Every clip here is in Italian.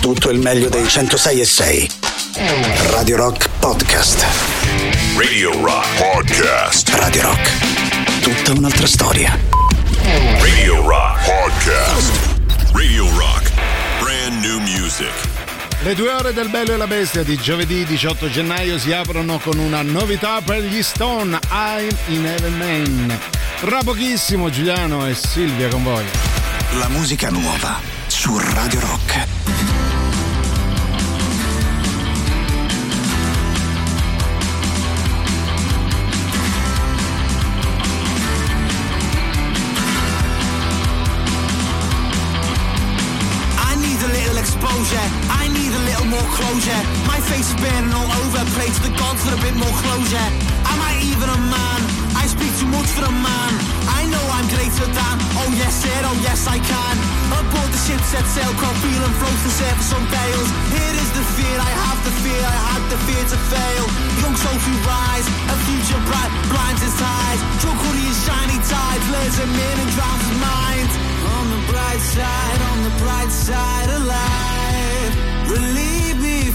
tutto il meglio dei 106 e 6. Radio Rock Podcast. Radio Rock Podcast. Radio Rock. Tutta un'altra storia. Radio Rock Podcast. Radio Rock. Brand new music. Le due ore del Bello e la Bestia di giovedì 18 gennaio si aprono con una novità per gli Stone, I'm in Heaven Man. Tra pochissimo Giuliano e Silvia con voi. La musica nuova su Radio Rock. Closure. My face is burning all over. Pray to the gods for a bit more closure. Am I even a man? I speak too much for a man. I know I'm greater than. Oh yes, sir. Oh yes, I can. Aboard the ship, set sail, crowd feeling floats the surface on bales. Here is the fear. I have the fear. I had the fear to fail. Young soul to rise. A future bright blinds his ties. Drug hoodie is shiny tide. Lures him in and drowns his mind. On the bright side, on the bright side of life. Relieve me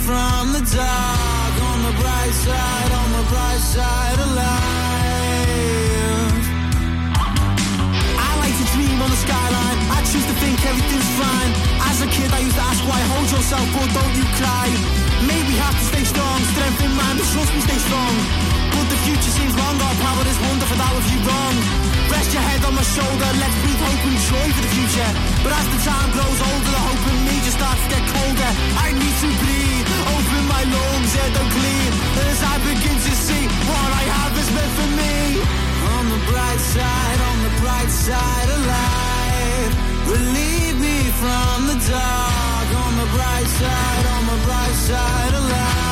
from the dark. On the bright side, on the bright side of life. I like to dream on the skyline. I choose to think everything's fine. As a kid, I used to ask why. Hold yourself, but don't you cry. Maybe have to stay strong. Strength in mind, but trust me, stay strong. But the future seems long. Our power is wonderful. That was you wrong. Rest your head on my shoulder. Let's breathe hope and joy for the future. But as the time grows older, the hope in me just starts to get colder. I need to breathe. Open my lungs, air don't clean. As I begin to see what I have is meant for me. On the bright side, on the bright side of life. Relieve me from the dark. On the bright side, on the bright side of life.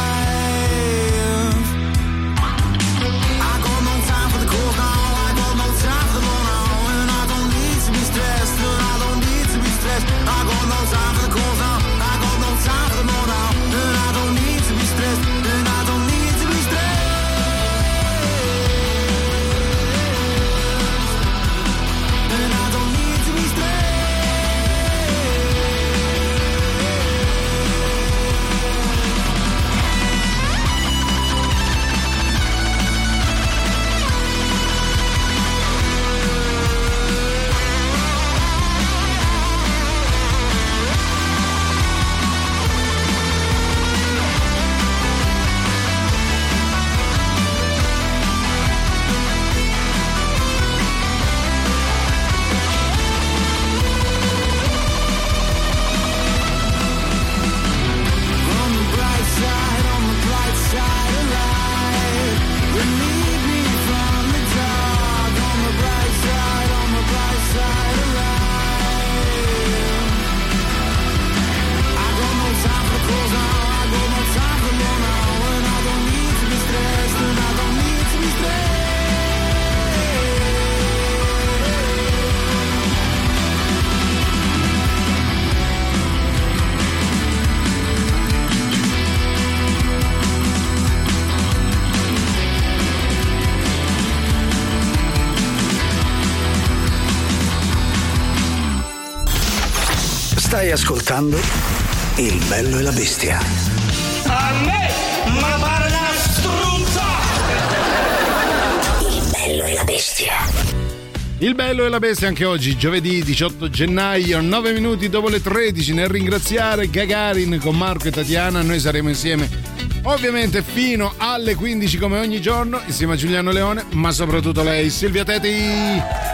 Ascoltando Il bello e la bestia. A me, ma pare una struzza! Il bello e la bestia. Il bello e la bestia anche oggi, giovedì 18 gennaio, 9 minuti dopo le 13, nel ringraziare Gagarin con Marco e Tatiana, noi saremo insieme ovviamente fino alle 15 come ogni giorno, insieme a Giuliano Leone, ma soprattutto lei, Silvia Teti.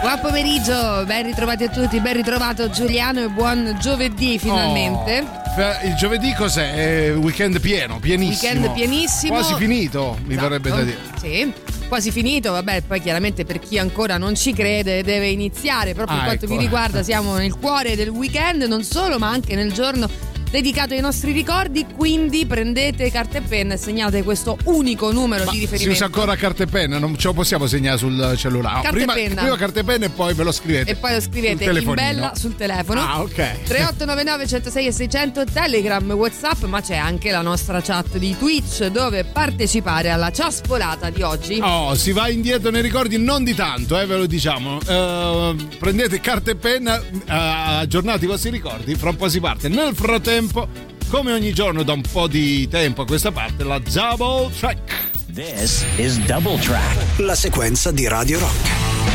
Buon pomeriggio, ben ritrovati a tutti, ben ritrovato Giuliano e buon giovedì finalmente. Oh, il giovedì cos'è? È weekend pieno, pienissimo. Weekend pienissimo. Quasi finito, mi Esatto. verrebbe da dire. Sì, quasi finito, vabbè, poi chiaramente per chi ancora non ci crede deve iniziare, proprio Ah, per quanto ecco. mi riguarda siamo nel cuore del weekend, non solo, ma anche nel giorno dedicato ai nostri ricordi, quindi prendete carta e penna e segnate questo unico numero Ma di si riferimento. usa ancora carta e penna, non ce lo possiamo segnare sul cellulare. Carta e prima, penna. prima carta e penna e poi ve lo scrivete. E poi lo scrivete in bella sul telefono. Ah, ok. 3899 106 e 600 Telegram, Whatsapp, ma c'è anche la nostra chat di Twitch dove partecipare alla ciaspolata di oggi. Oh, si va indietro nei ricordi, non di tanto, eh, ve lo diciamo. Eh, prendete carta e penna, eh, aggiornate i vostri ricordi, fra un po' si parte. Nel frattempo, come ogni giorno da un po' di tempo a questa parte, la Double Track. This is Double Track. La sequenza di Radio Rock.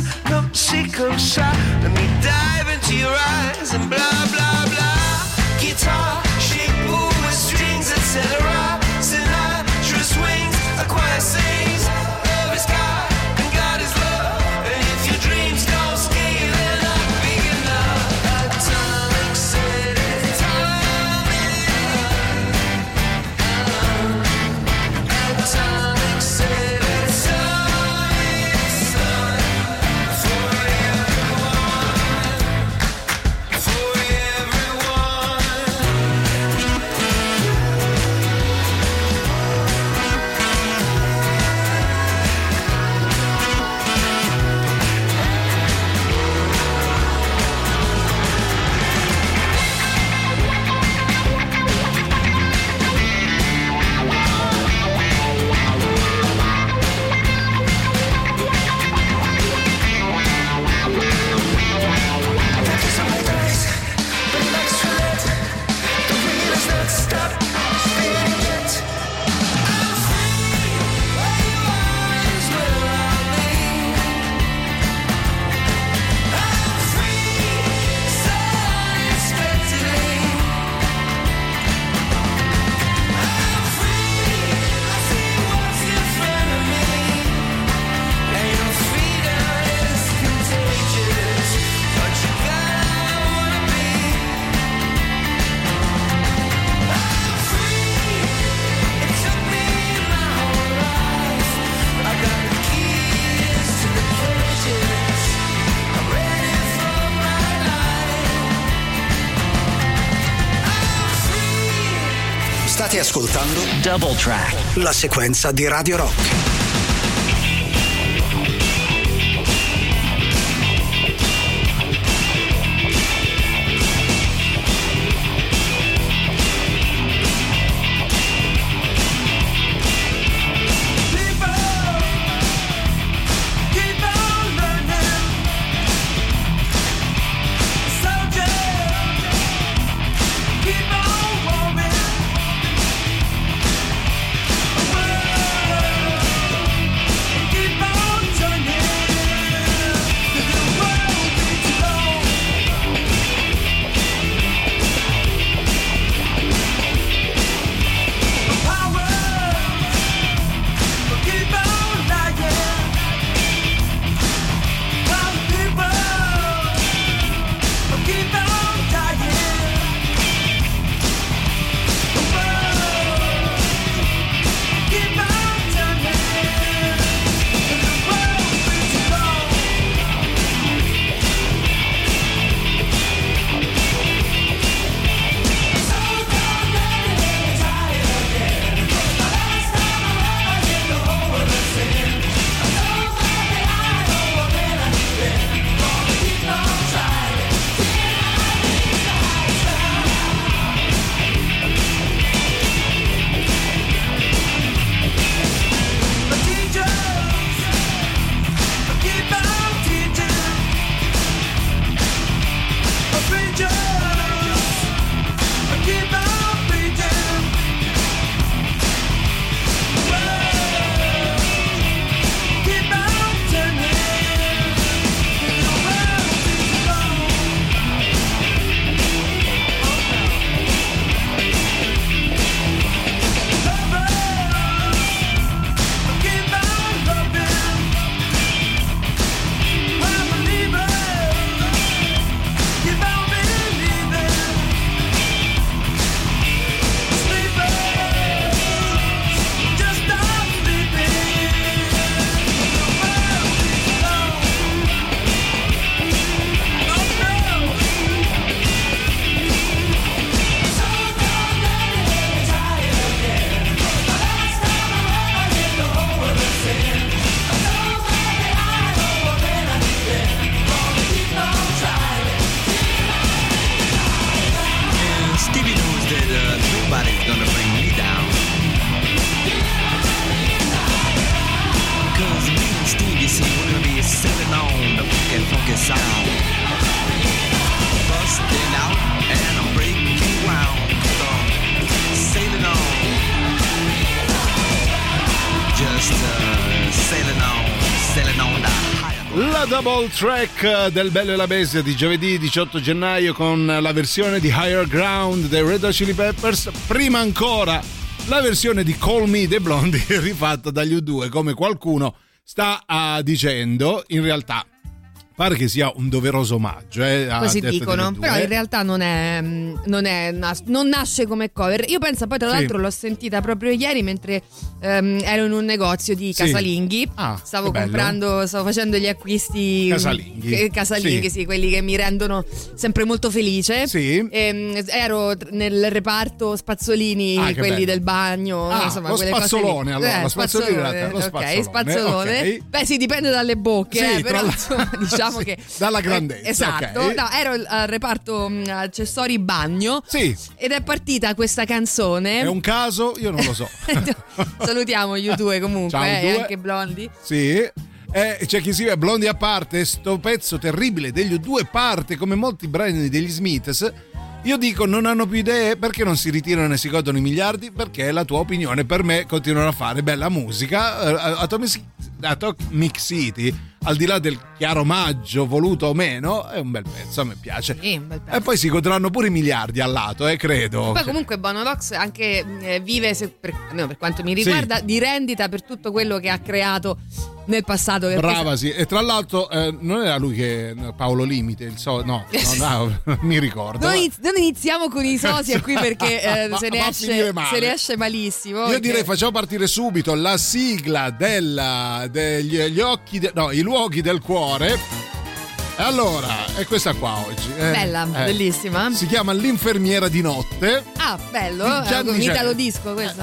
Soon, come see, shy. Let me dive into your eyes and blah blah blah. Guitar, shape, with strings, etc. ascoltando Double Track. la sequenza di Radio Rock. Double track del Bello e la Bestia di giovedì 18 gennaio con la versione di Higher Ground dei Red Hot Chili Peppers. Prima ancora la versione di Call Me dei Blondi rifatta dagli U2, come qualcuno sta uh, dicendo. In realtà pare che sia un doveroso omaggio. Eh, Così dicono, però in realtà non, è, mm, non, è non nasce come cover. Io penso poi, tra Sì. l'altro, l'ho sentita proprio ieri mentre ehm, ero in un negozio di Sì. casalinghi. Ah, stavo comprando, stavo facendo gli acquisti. Casalinghi. che- casalinghi, Sì. sì. quelli che mi rendono sempre molto felice. Sì. Ehm, ero nel reparto spazzolini, Ah, quelli bello. del bagno. Ah, insomma, lo cose lì. spazzolone, allora, Eh, lo spazzolino in realtà, lo Ok, spazzolone, spazzolone. ok. Beh, sì, dipende dalle bocche, Sì, eh, però insomma, diciamo sì, che dalla eh, grandezza, esatto. ok. No, ero al reparto mh, accessori bagno. Sì. Ed è partita questa canzone. È un caso? Io non lo so. Salutiamo gli due comunque, Ciao, eh, U2. e anche Blondi. Sì. Eh, c'è chi si vede blondi a parte, sto pezzo terribile degli due parte come molti brani degli Smiths. Io dico non hanno più idee perché non si ritirano e si godono i miliardi perché la tua opinione per me continuano a fare bella musica Eh, Atomic, Atomic City al di là del chiaro omaggio voluto o meno è un bel pezzo a me piace Sì, e poi si godranno pure i miliardi al lato eh credo Poi comunque Bono Vox anche eh, vive, se- per, almeno per quanto mi riguarda, di rendita per tutto quello che ha creato nel passato. Brava, sì. E tra l'altro, eh, non era lui che Paolo Limite, il so, no, no, no, mi ricordo. Non, iniz- non iniziamo con i sosia qui perché eh, se, ne esce, se ne esce malissimo. Io perché- direi facciamo partire subito la sigla della, degli gli occhi, de- no, i luoghi del cuore. E allora, è questa qua oggi. eh. Bella, Eh. bellissima. Si chiama L'infermiera di notte. Ah, bello. Gianni Eh, Italo disco questo?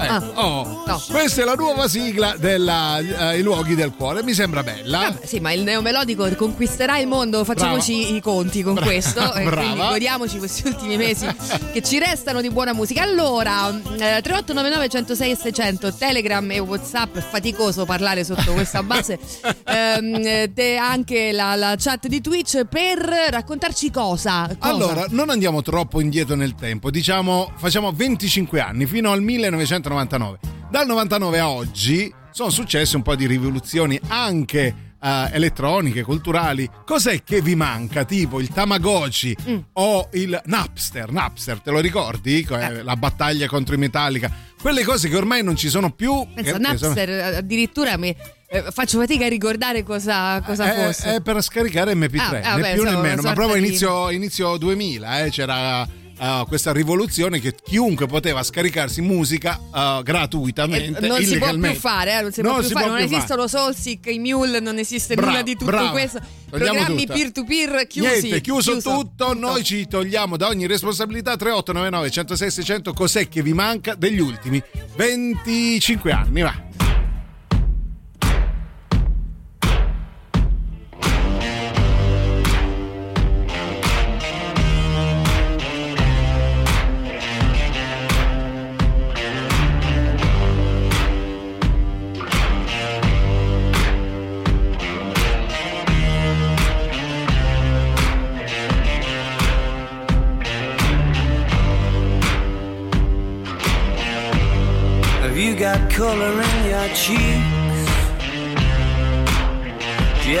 Eh, Ah. oh, No. Questa è la nuova sigla della eh, I luoghi del cuore. Mi sembra bella. Vabbè, sì, ma il neomelodico conquisterà il mondo, facciamoci i conti con Brava. questo Brava. godiamoci questi ultimi mesi che ci restano di buona musica. Allora, eh, 3899 106 e 600, Telegram e Whatsapp, è faticoso parlare sotto questa base, Ehm, eh, anche la, la chat di Twitch per raccontarci cosa. cosa? Allora, non andiamo troppo indietro nel tempo, diciamo, facciamo 25 anni, fino al 1999. Dal 99 a oggi sono successe un po' di rivoluzioni anche eh, elettroniche, culturali. Cos'è che vi manca? Tipo il Tamagotchi Mm. o il Napster. Napster, te lo ricordi? Eh, La battaglia contro i Metallica. Quelle cose che ormai non ci sono più. Pensa, che- Napster eh, addirittura mi, eh, faccio fatica a ricordare cosa, cosa è, fosse. è per scaricare MP3, Ah, né vabbè, più né insomma, meno, ma proprio inizio, inizio 2000 eh, c'era uh, questa rivoluzione che chiunque poteva scaricarsi musica uh, gratuitamente, Eh, non si può più fare, eh, non si può più fare, non più esistono Soulseek, i Mule, non esiste Bravo, nulla di tutto bravo. questo. Togliamo Programmi tutto. peer-to-peer chiusi. Niente, chiuso, tutto, noi ci togliamo da ogni responsabilità 3899 106 600, cos'è che vi manca degli ultimi 25 anni, va.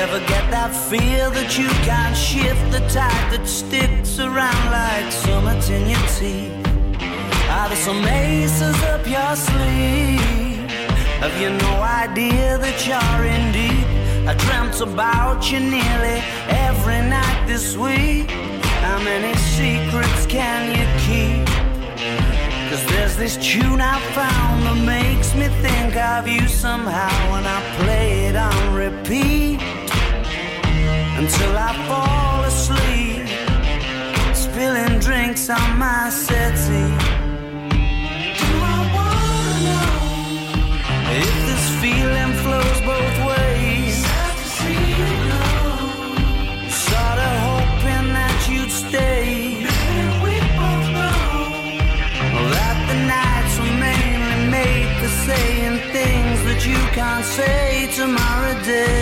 Ever get that feel that you can't shift the tide that sticks around like summits in your teeth? Are there some aces up your sleeve? Have you no idea that you're in deep? I dreamt about you nearly every night this week. How many secrets can you keep? Cause there's this tune I found that makes me think of you somehow when I play it on repeat until I fall asleep, spilling drinks on my settee. Do I wanna know if this feeling flows both ways? Sorta hoping that you'd stay. We both know that the nights were mainly made for saying things that you can't say tomorrow day.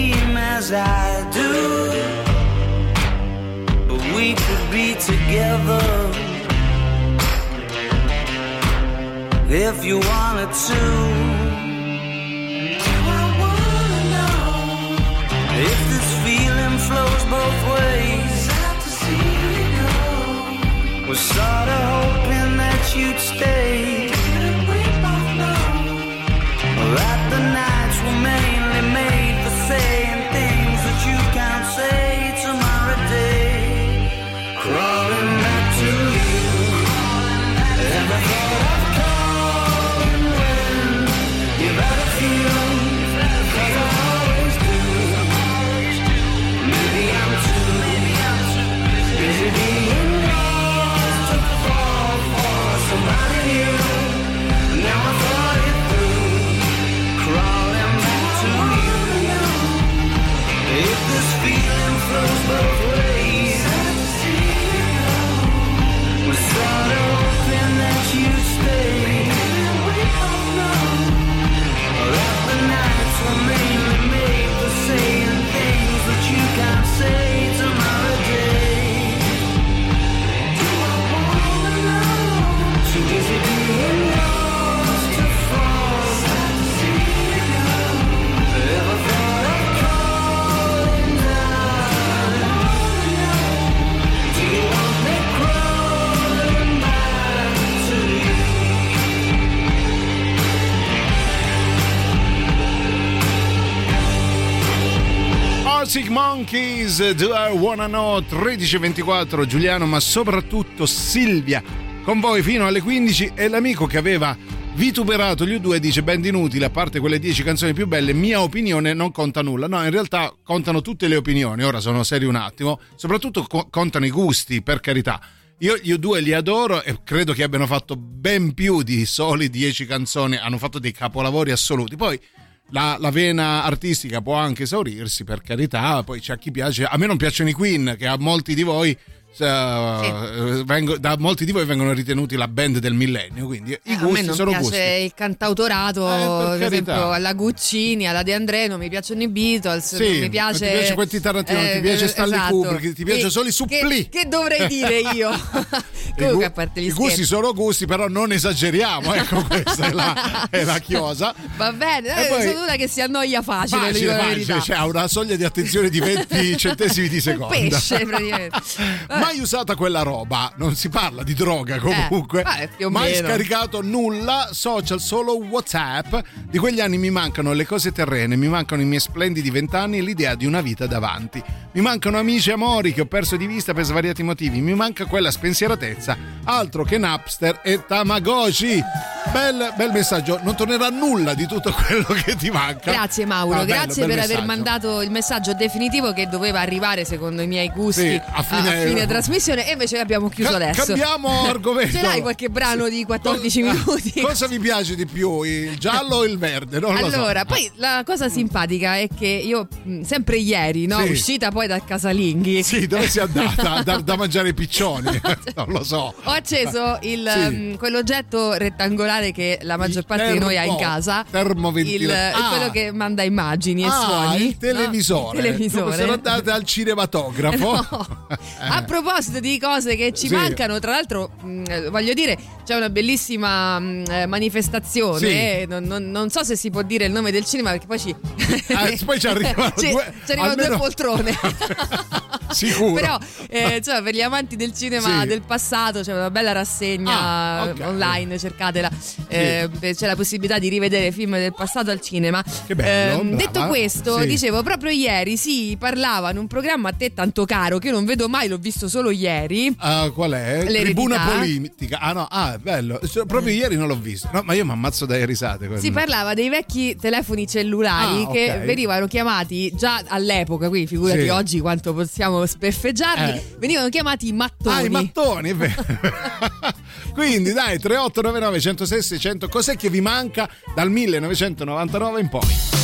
as I do. But we could be together if you wanted to. I wanna know if this feeling flows both ways. Was sorta hoping that you'd stay. That the nights were made Arctic Monkeys, Do I Wanna Know 1324 Giuliano, ma soprattutto Silvia con voi fino alle 15 e l'amico che aveva vituperato gli U2 dice band inutile, a parte quelle 10 canzoni più belle, mia opinione non conta nulla. No, in realtà contano tutte le opinioni, ora sono serio un attimo, soprattutto co- contano i gusti, per carità. Io gli U2 li adoro e credo che abbiano fatto ben più di soli 10 canzoni, hanno fatto dei capolavori assoluti. Poi la, la vena artistica può anche esaurirsi, per carità, poi c'è chi piace. A me non piacciono i Queen, che a molti di voi. Eh, vengo- da molti di voi vengono ritenuti la band del millennio, quindi i Eh, me gusti non sono piace gusti. il cantautorato, Eh, per esempio alla Guccini, alla De André, non mi piacciono i Beatles, Sì, non mi piace... non ti piace Quentin Tarantino, non ti piace Stanley esatto. Kubrick, ti piace Che- solo i supplì. Che, che dovrei dire io? I Comunque, a parte gli I gusti scherzi. sono gusti, però non esageriamo. Ecco, questa è la, è la chiosa. Va bene, E eh, poi- sono una che si annoia facile, Facile, facile, cioè, ha una soglia di attenzione di 20 centesimi di secondo. pesce praticamente. Mai usata quella roba, non si parla di droga comunque. Eh, eh, Mai meno. scaricato nulla, social solo WhatsApp. Di quegli anni mi mancano le cose terrene, mi mancano i miei splendidi vent'anni e l'idea di una vita davanti. Mi mancano amici e amori che ho perso di vista per svariati motivi. Mi manca quella spensieratezza, altro che Napster e Tamagotchi. Bel, bel messaggio, non tornerà nulla di tutto quello che ti manca. Grazie Mauro, Ah, bello, grazie bel per aver messaggio. mandato il messaggio definitivo che doveva arrivare secondo i miei gusti Sì, a fine- trasmissione e invece abbiamo chiuso Ca- adesso. cambiamo argomento. Ce l'hai qualche brano di 14 minuti? Cosa vi piace di più, il giallo o il verde? Non lo so. Allora, poi la cosa simpatica è che io sempre ieri, no, Sì. uscita poi dal casalinghi, Sì, dove sei andata? Da, da mangiare i piccioni? non lo so. ho acceso il, Sì. quell'oggetto rettangolare che la maggior parte di noi ha in termo- casa. Il. Ah. quello che manda immagini e Ah, suoni. il televisore. No? Il televisore. Sono andate al cinematografo. No. A proposito di cose che ci Sì. mancano, tra l'altro, mh, eh, voglio dire, c'è una bellissima mh, eh, manifestazione. Sì. eh, non, non- non so se si può dire il nome del cinema perché poi ci. Ah, poi ci arrivano ci, due- ci arrivano almeno- due poltrone. Sicuro. Però, eh, insomma, per gli amanti del cinema Sì. del passato c'è una bella rassegna Ah, ok. online, cercatela. Eh, c'è la possibilità di rivedere film del passato al cinema. Che bello, Ehm, detto questo, dicevo proprio ieri, sì, parlava in un programma a te tanto caro che io non vedo mai, l'ho visto solo ieri. Ah, qual è? L'eredità. Tribuna politica. Ah no, ah, bello. Cioè, Proprio ieri non l'ho visto. No, ma io mi ammazzo dalle risate. quello. Si parlava dei vecchi telefoni cellulari Ah, che ok. venivano chiamati già all'epoca, quindi figurati Sì. oggi quanto possiamo sperfeggiarli, Eh. venivano chiamati mattoni. Ah, i mattoni, è vero. Quindi dai, 3899 106 600, cos'è che vi manca dal 1999 in poi?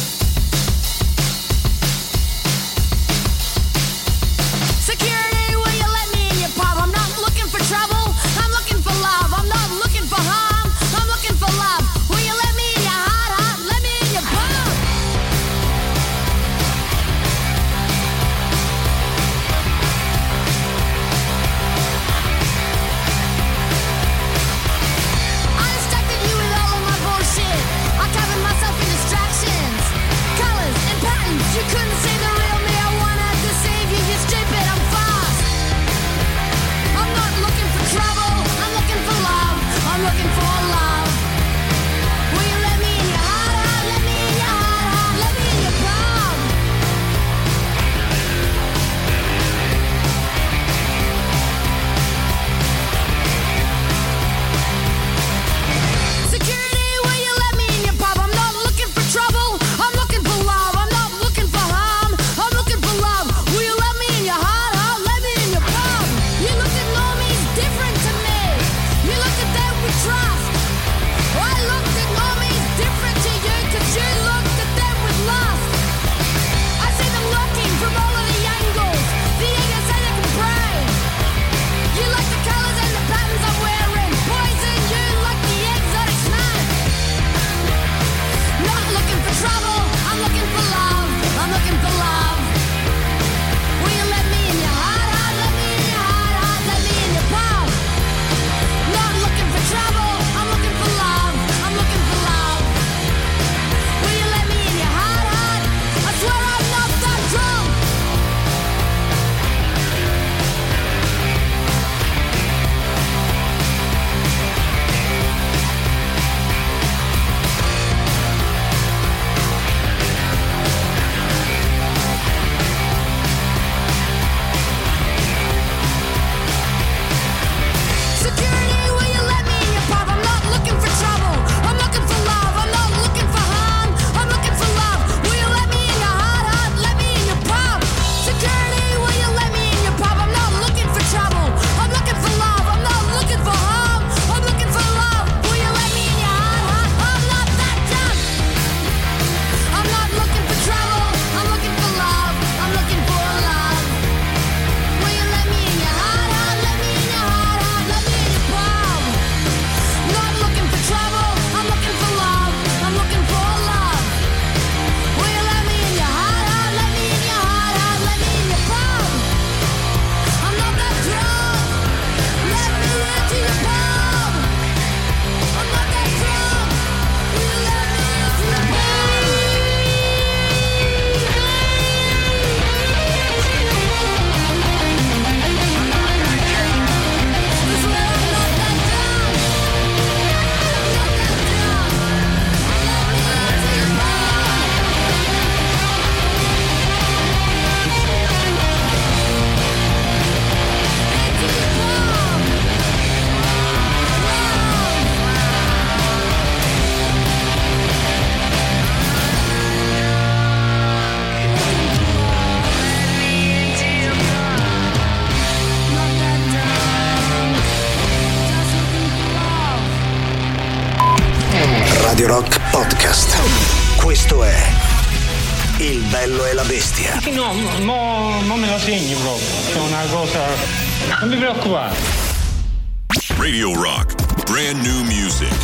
Radio Rock. Brand new music.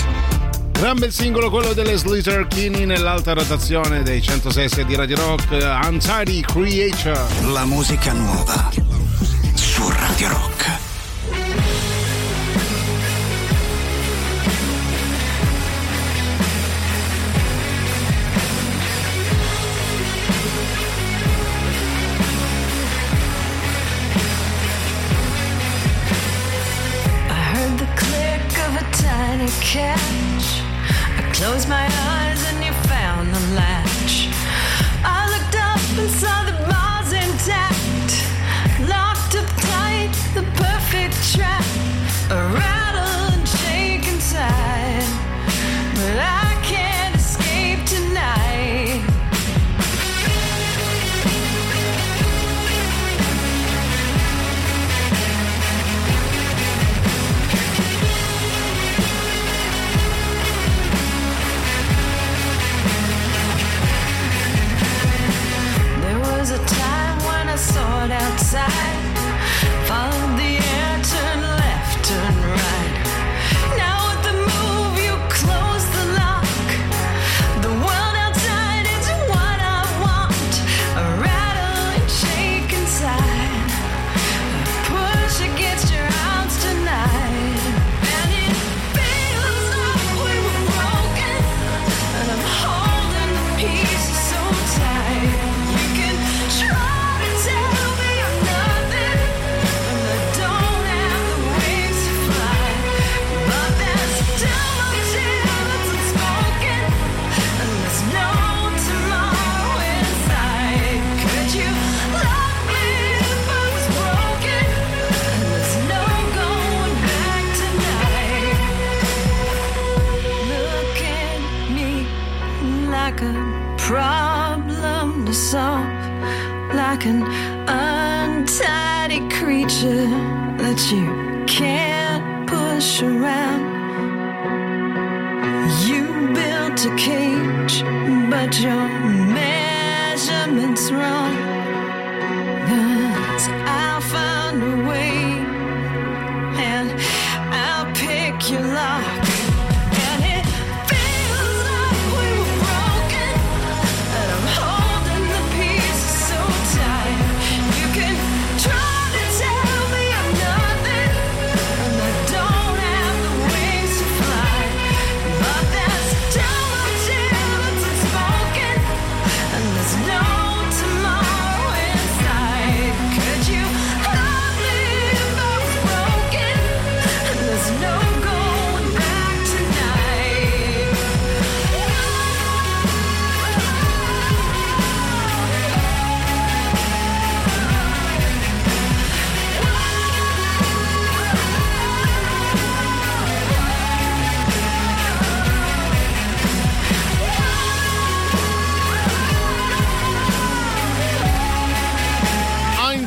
Gran bel singolo quello delle Slater Kinney nell'alta rotazione dei 106 di Radio Rock, Untidy Creature. La musica nuova su Radio Rock. catch. I close my eyes.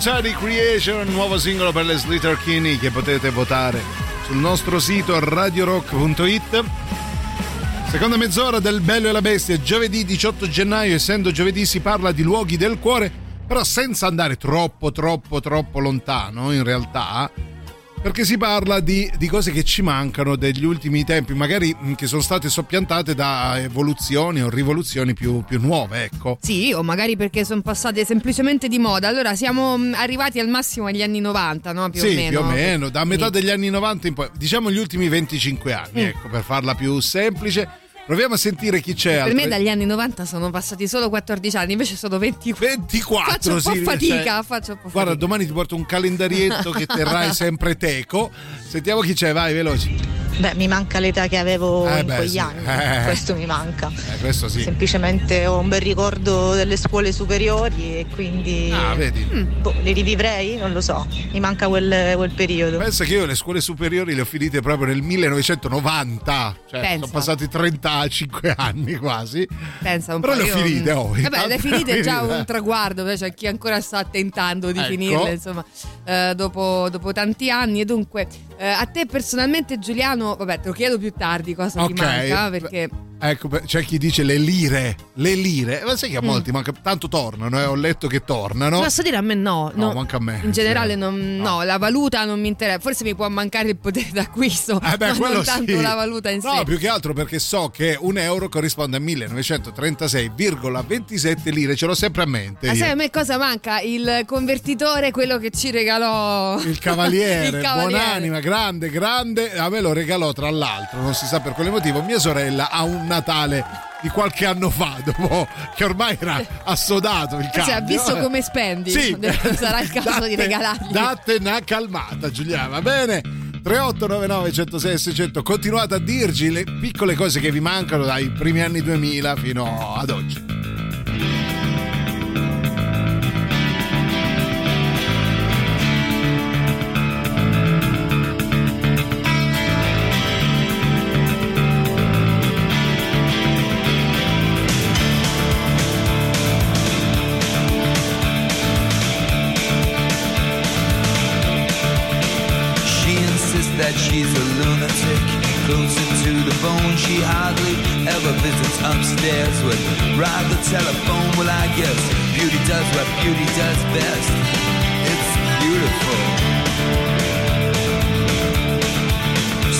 Inside Creation, nuovo singolo per le Slater Kinney che potete votare sul nostro sito radiorock.it. Seconda mezz'ora del Bello e la Bestia, giovedì 18 gennaio, essendo giovedì si parla di luoghi del cuore, però senza andare troppo, troppo, troppo lontano in realtà, perché si parla di, di cose che ci mancano degli ultimi tempi, magari che sono state soppiantate da evoluzioni o rivoluzioni più, più nuove, ecco. Sì, o magari perché sono passate semplicemente di moda. Allora siamo arrivati al massimo agli anni 90, no? Più sì, o meno. più o meno, da metà degli anni 90 in poi, diciamo gli ultimi 25 anni, Mm. ecco, per farla più semplice. Proviamo a sentire chi c'è. Per me altre- dagli anni 90 sono passati solo 14 anni, invece sono 24. 24 Faccio un po' sì, fatica, cioè- faccio un po' Guarda, fatica. domani ti porto un calendarietto che terrai sempre teco. Sentiamo chi c'è, vai, veloci. Beh, mi manca l'età che avevo Eh in beh, quegli sì. anni, Eh. questo mi manca. Eh, questo sì. Semplicemente ho un bel ricordo delle scuole superiori e quindi Ah, vedi. boh, li rivivrei? Non lo so, mi manca quel, quel periodo. Pensa che io le scuole superiori le ho finite proprio nel 1990, cioè Pensa. sono passati 35 anni quasi. Pensa un Però po'. le ho finite, oh, Vabbè, le finite è già un traguardo, però c'è chi ancora sta tentando di Ecco. finirle, insomma, eh, dopo, dopo tanti anni. E dunque, eh, a te personalmente, Giuliano, vabbè, te lo chiedo più tardi cosa ti Ok. manca, perché Ecco, c'è chi dice le lire, le lire, ma sai che a Mm. molti manca, tanto tornano, eh, ho letto che tornano. posso dire a me no, No, manca a me. In generale Sì. non, no, la valuta non mi interessa, forse mi può mancare il potere d'acquisto, Eh beh, ma quello non tanto sì. la valuta in No, sé. più che altro perché so che un euro corrisponde a 1936,27 lire, ce l'ho sempre a mente. Ma sai a me cosa manca? Il convertitore, quello che ci regalò Il cavaliere, Il cavaliere. buonanima, grande, grande, a me lo regalò tra l'altro, non si sa per quale motivo, mia sorella a un Natale di qualche anno fa, dopo che ormai era assodato il cambio. ha visto come spendi. Sì. Sarà il caso di Date- regalargli. Date una calmata, Giuliana, va bene? 3899 106 600 continuate a dirci le piccole cose che vi mancano dai primi anni 2000 fino ad oggi. She's a lunatic, closer to the bone. She hardly ever visits upstairs with rather telephone. Well, I guess beauty does what beauty does best. It's beautiful.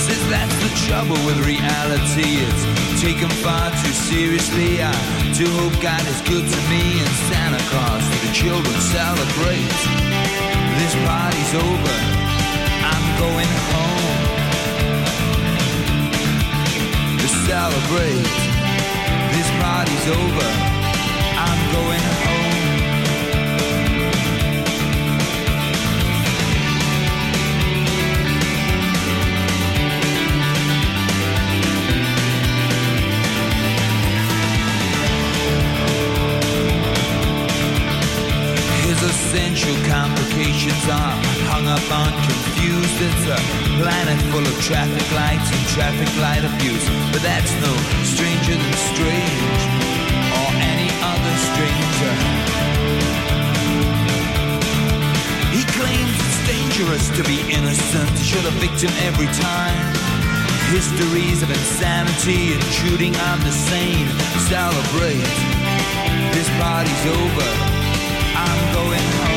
Says that's the trouble with reality. It's taken far too seriously. I do hope God is good to me and Santa Claus to the children celebrate. This party's over. I'm going home celebrate. This party's over. I'm going home. His essential complications are hung up on confused. It's a planet full of traffic lights and traffic light abuse. But that's no stranger than strange or any other stranger. He claims it's dangerous to be innocent. Should a victim every time. Histories of insanity intruding on the sane. Celebrate. This party's over. I'm going home.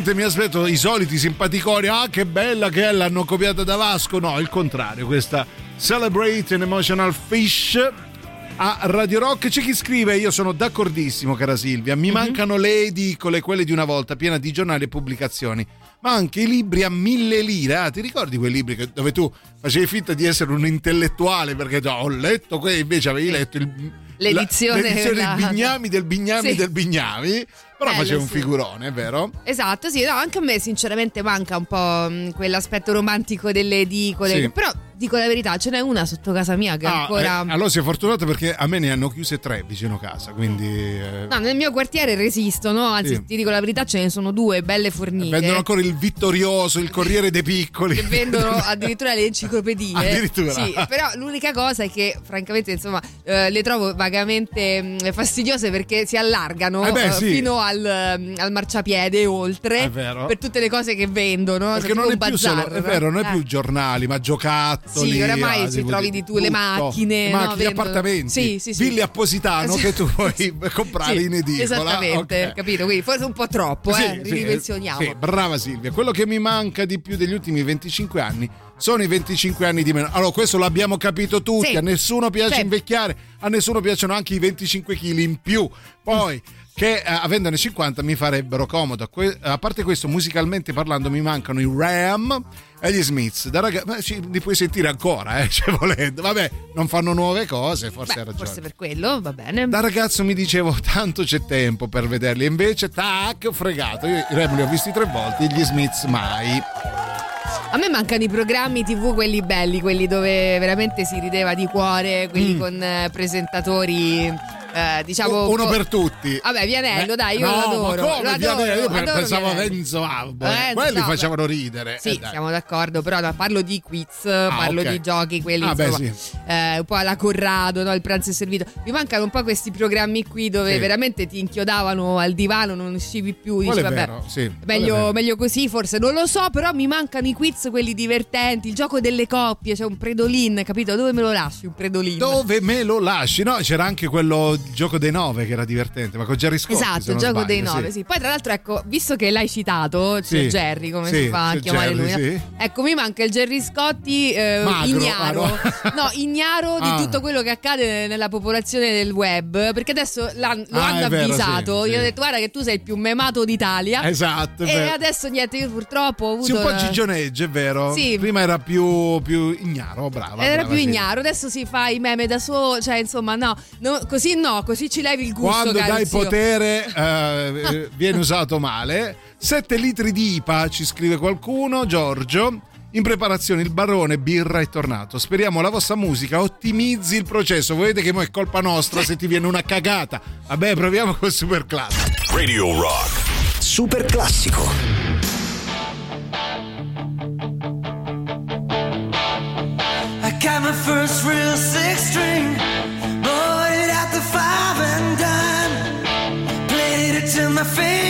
Over. Ovviamente mi aspetto i soliti simpaticori. Ah, che bella che è, l'hanno copiata da Vasco. No, il contrario. Questa Celebrate an Emotional Fish a Radio Rock. C'è chi scrive: Io sono d'accordissimo, cara Silvia. Mi mancano le edicole, quelle di una volta, piena di giornali e pubblicazioni. Ma anche i libri a mille lire. Ah, ti ricordi quei libri che- dove tu facevi finta di essere un intellettuale? Perché già ho letto quello, invece avevi letto il. L'edizione- la- l'edizione la- del Bignami del Bignami Sì. del Bignami. Però Bello, faceva un sì. figurone, è vero? Esatto, sì, no, anche a me sinceramente manca un po' mh, quell'aspetto romantico delle edicole. Sì. Però dico la verità, ce n'è una sotto casa mia che Ah, ancora... eh, allora sei fortunato perché a me ne hanno chiuse tre vicino casa, quindi eh, No, nel mio quartiere resistono, anzi Sì. ti dico la verità, ce ne sono due belle fornite. vendono ancora il Vittorioso, il Corriere dei Piccoli. che vendono addirittura le enciclopedie. Addirittura. Sì, però l'unica cosa è che francamente insomma eh, le trovo vagamente mh, fastidiose perché si allargano Eh beh, eh, sì. fino al, mm, al marciapiede e oltre È vero. per tutte le cose che vendono. Perché non è un solo, bazar, è vero, non è eh. più giornali, ma giocattoli. Sì, oramai ah, ci trovi di tu, le macchine, le no, gli appartamenti, Sì, sì, sì. ville appositano che tu puoi comprare in edicola. Esattamente, Ok. capito? Quindi forse un po' troppo, eh? sì, ridimensioniamo. brava Silvia. Quello che mi manca di più degli ultimi 25 anni sono i 25 anni di meno. Allora, questo l'abbiamo capito tutti. A nessuno piace invecchiare, a nessuno piacciono anche i 25 kg in più. Poi. Che eh, avendone 50 mi farebbero comodo. A parte questo, musicalmente parlando, mi mancano i Ram e gli Smiths. Da raga- li puoi sentire ancora, eh, se volendo. Vabbè, non fanno nuove cose, forse Beh, hai ragione. forse per quello, va bene. Da ragazzo mi dicevo tanto c'è tempo per vederli, invece tac, ho fregato. Io i Ram li ho visti tre volte, gli Smiths mai. A me mancano i programmi TV, quelli belli, quelli dove veramente si rideva di cuore, quelli Mm. con eh, presentatori. Eh, diciamo Uno per tutti. Vabbè, Vianello, dai, io no, lo ma adoro. come lo adoro, Vianello? Io adoro pensavo Vianello. Enzo Abbo. Eh, Quelli no, facevano ridere. Sì, Eh, siamo d'accordo, però no, parlo di quiz, parlo ok. di giochi, quelli Ah, beh, insomma, sì. eh, un po' alla Corrado, no? il pranzo è servito. Mi mancano un po' questi programmi qui dove Sì. veramente ti inchiodavano al divano, non uscivi più, dici vabbè. vero, sì, Meglio, meglio così, forse non lo so, però mi mancano i quiz, quelli divertenti, il gioco delle coppie, c'è un predolin, capito? Dove me lo lasci un predolin? Dove me lo lasci? No, c'era anche quello gioco dei nove che era divertente, ma con Jerry Scotti. Esatto, il gioco sbaglio, dei nove, sì. Poi tra l'altro, ecco, visto che l'hai citato, c'è Sì. Jerry, come Sì, si fa a chiamare Jerry, lui? no? sì. Ecco, mi manca il Jerry Scotti eh, Magro, ignaro. ah, no. ignaro di Ah. tutto quello che accade nella popolazione del web, perché adesso lo Ah, hanno vero, avvisato. sì, Io ho sì. detto "Guarda che tu sei il più memato d'Italia". Esatto, E vero. adesso niente, io purtroppo ho avuto Sì, un po' gigioneggio, è vero? Sì. Prima era più, più ignaro, brava. era brava, più sì. ignaro, adesso si fa i meme da solo, cioè insomma no, no, così no, così ci levi il gusto Quando dai zio. potere eh, eh, viene usato male. 7 litri di IPA, ci scrive qualcuno, Giorgio. In preparazione il barone birra è tornato. Speriamo la vostra musica ottimizzi il processo. Vedete che mo è colpa nostra se ti viene una cagata. Vabbè, proviamo col super classico. Radio Rock. Super classico. I got my first real six string, in my face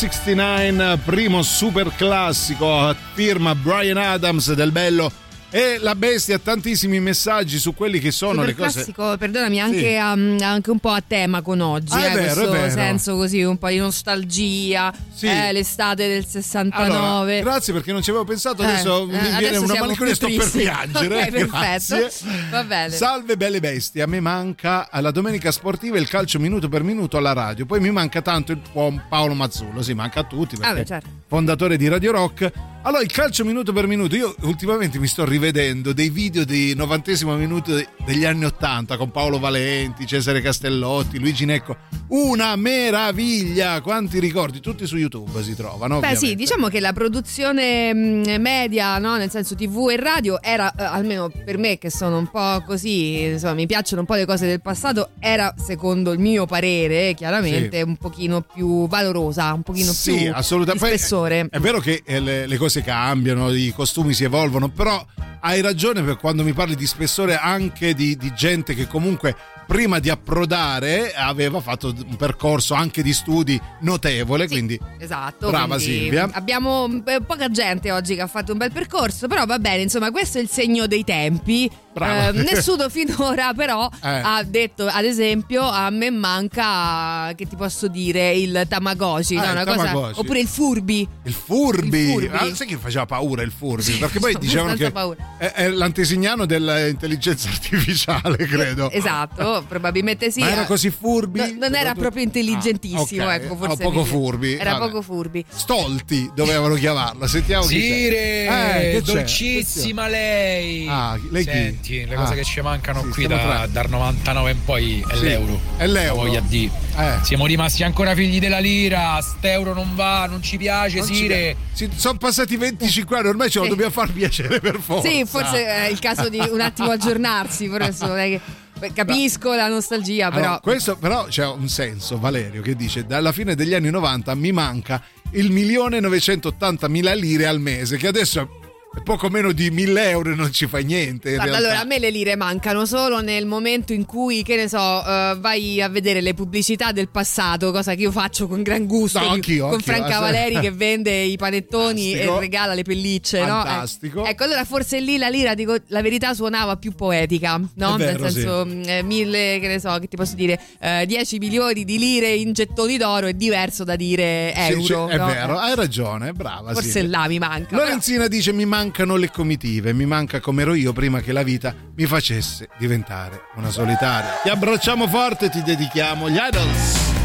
69, primo super classico firma Brian Adams del bello E la bestia ha tantissimi messaggi su quelli che sono le cose. classico, perdonami, anche, Sì. um, anche un po' a tema con oggi, Ah, eh, vero, questo senso così, un po' di nostalgia, Sì. eh, l'estate del 69. Allora, grazie perché non ci avevo pensato, Eh, adesso eh, mi viene adesso una malinconia e sto per piangere. Ok, perfetto. Va bene. Salve belle bestie, a me manca alla domenica sportiva il calcio minuto per minuto alla radio, poi mi manca tanto il buon Paolo Mazzullo, sì, manca a tutti perché Ah, beh, certo. fondatore di Radio Rock. Allora, il calcio minuto per minuto, io ultimamente mi sto rivedendo dei video di 90 minuto de- degli anni 80 con Paolo Valenti, Cesare Castellotti, Luigi Necco. Una meraviglia! Quanti ricordi? Tutti su YouTube si trovano. Beh sì, ovviamente. diciamo che la produzione mh, media, no? nel senso tv e radio, era, eh, almeno per me che sono un po' così, insomma mi piacciono un po' le cose del passato, era secondo il mio parere chiaramente Sì. un pochino più valorosa, un pochino Sì, più assolutamente. di Poi spessore. È vero che eh, le, le cose cambiano, i costumi si evolvono, però hai ragione per quando mi parli di spessore anche di, di gente che comunque prima di approdare aveva fatto un percorso anche di studi notevole, quindi Esatto, Brava quindi Silvia. Abbiamo eh, poca gente oggi che ha fatto un bel percorso, però va bene, insomma, questo è il segno dei tempi. Eh, nessuno finora però Eh. ha detto, ad esempio, a me manca, che ti posso dire, il Tamagotchi, Ah, no? il Una cosa- oppure il Furby. il furbi, Il Furby. Ah, sai che faceva paura il furbi? Perché poi dicevano che paura. è, è l'antesignano dell'intelligenza artificiale, credo. Esatto, probabilmente sì. Ma era eh. così furbi? No, non era proprio intelligentissimo, Ah, ok. ecco, Ah, forse. poco mi- furbi, Era vabbè. poco furbi. Stolti dovevano chiamarla. Sentiamo chi c'è. Sire, Eh, che c'è? dolcissima lei. Ah, lei chi? Senti, le Ah. cose che ci mancano Sì, qui da, tra- dal 99 in poi è Sì, l'euro. è l'euro. Voglia di. Eh. Siamo rimasti ancora figli della lira. St'euro non va, non ci piace, Non ci Sire. Sì, sono passati 25 anni, ormai ce lo Sì. dobbiamo far piacere per forza. Sì, forse è il caso di un attimo aggiornarsi, però adesso non è che- beh, capisco la nostalgia, Allora, però. questo però c'è un senso, Valerio, che dice dalla fine degli anni 90 mi manca il milione 980 mila lire al mese, che adesso è poco meno di 1000 euro e non ci fa niente. Allora a me le lire mancano solo nel momento in cui, che ne so, eh, vai a vedere le pubblicità del passato, cosa che io faccio con gran gusto, No, anch'io, con anch'io, Franca eh, Valeri che vende i panettoni Fantastico. e regala le pellicce, no? Fantastico. Eh, Ecco, allora forse lì la lira, dico, la verità suonava più poetica, no? È vero, nel senso, mh, eh, mille, che ne so, che ti posso dire, eh, 10 milioni di lire in gettoni d'oro è diverso da dire Sì, euro. sì, è no? vero, hai ragione, brava. Forse sì. là mi manca. però- Lorenzina dice mi mancano le comitive, mi manca come ero io prima che la vita mi facesse diventare una solitaria. Ti abbracciamo forte e ti dedichiamo gli idols.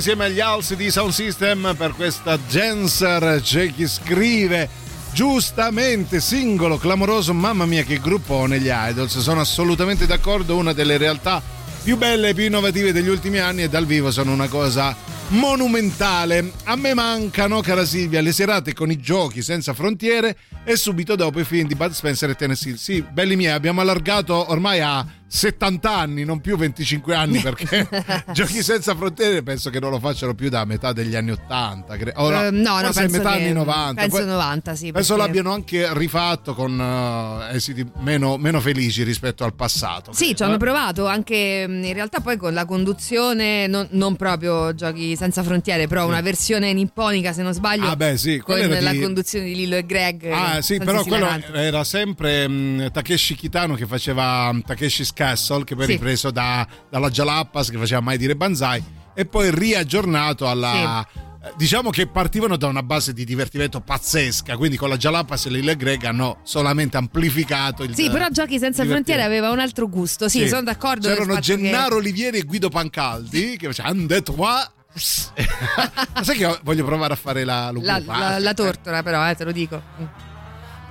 Insieme agli House di Sound System per questa Genser. C'è chi scrive giustamente singolo clamoroso. Mamma mia, che gruppone gli Idols. Sono assolutamente d'accordo. Una delle realtà più belle e più innovative degli ultimi anni e dal vivo sono una cosa monumentale. A me mancano, cara Silvia, le serate con i giochi senza frontiere e subito dopo i film di Bud Spencer e Tennessee. Sì, belli miei, abbiamo allargato ormai a 70 anni, non più 25 anni, perché giochi senza frontiere penso che non lo facciano più da metà degli anni 80. cre- o Eh, no, no, forse penso metà anni 90. penso Poi- 90, sì, Penso perché- l'abbiano anche rifatto con eh, esiti meno, meno felici rispetto al passato. Sì, ci hanno provato anche mh, in realtà poi con la conduzione, non, non proprio giochi senza frontiere, però una versione nipponica se non sbaglio. Ah, beh, sì, con la di- conduzione di Lillo e Greg. Ah, sì, però quello era sempre mh, Takeshi Kitano che faceva mh, Takeshi's Castle, che poi Sì. ripreso da- dalla Jalapas che faceva mai dire Banzai, e poi riaggiornato alla. eh, Diciamo che partivano da una base di divertimento pazzesca, quindi con la Jalapas e l'Ille Greg hanno solamente amplificato il Sì, però Giochi senza frontiere aveva un altro gusto. Sì, sono d'accordo. C'erano fatto che- Gennaro Olivieri e Guido Pancaldi che facevano "Han detto qua. Ma sai che voglio provare a fare la La, la- la tortora, però, eh, te lo dico.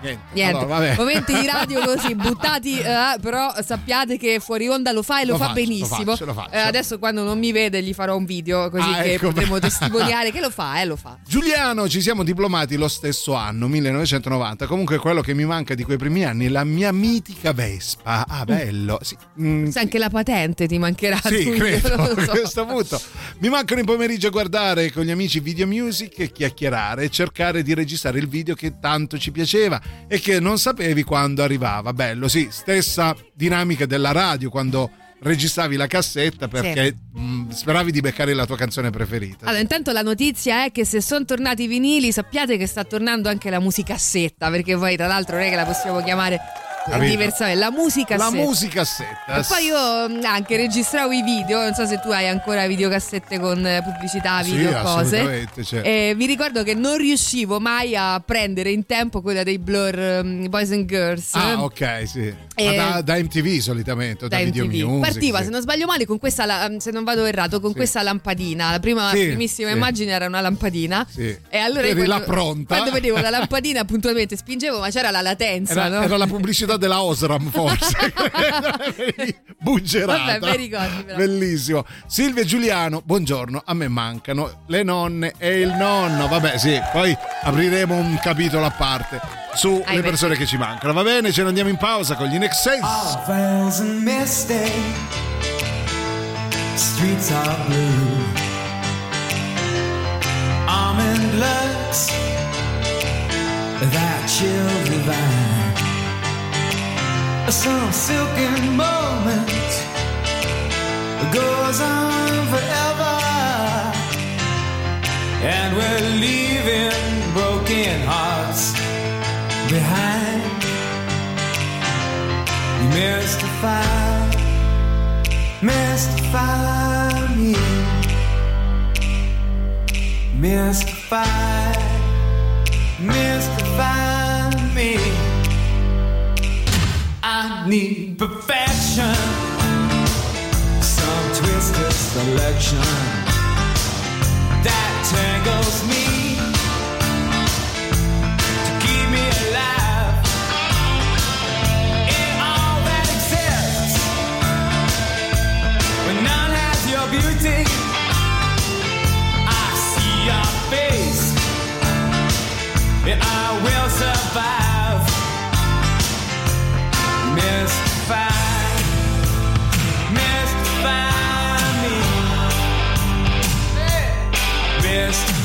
Niente. Niente, Allora, momenti di radio così buttati, eh, però sappiate che fuori onda lo fa e lo, Lo fa faccio, lo benissimo. faccio, lo faccio. Eh, adesso quando non mi vede gli farò un video così Ah, che ecco. potremo testimoniare che lo fa, eh, lo fa. Giuliano, ci siamo diplomati lo stesso anno, 1990. Comunque quello che mi manca di quei primi anni è la mia mitica Vespa. Ah, bello. Sì, mm, Sai, anche la patente ti mancherà. Sì, Giulio, credo, lo a so. questo punto. Mi mancano in pomeriggio a guardare con gli amici video music chiacchierare e cercare di registrare il video che tanto ci piaceva e che non sapevi quando arrivava. Bello, sì, stessa dinamica della radio quando registravi la cassetta perché mh, speravi di beccare la tua canzone preferita. Allora, intanto la notizia è che se sono tornati i vinili, sappiate che sta tornando anche la musicassetta, perché poi tra l'altro non è che la possiamo chiamare. Diversamente, la musicassetta. La musicassetta. E poi io mh, anche registravo i video, non so se tu hai ancora videocassette con eh, pubblicità, Sì, video, cose. assolutamente, certo. E vi ricordo che non riuscivo mai a prendere in tempo quella dei Blur um, Boys and Girls. Ah, ok, sì. E- Ma da, da MTV solitamente, da, da Video MTV. Music. Partiva, sì. se non sbaglio male, con questa, la- se non vado errato, con questa lampadina. La prima Sì, primissima sì. immagine era una lampadina. Sì. E allora Eri là quando, pronta. quando vedevo la lampadina puntualmente spingevo, ma c'era la latenza, Era, no? era la pubblicità della Osram, forse. Buggerata. Vabbè, ricordi, però. Bellissimo. Silvia e Giuliano, buongiorno. A me mancano le nonne e il nonno. Vabbè, sì, poi apriremo un capitolo a parte sulle persone che ci mancano. Va bene, ce ne andiamo in pausa con gli are blue. Almond looks that chill divine. Some silken moment goes on forever, and we're leaving broken hearts behind. Mystify, mystify me. Mystify, mystify need perfection, some twisted selection. That tangles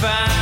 find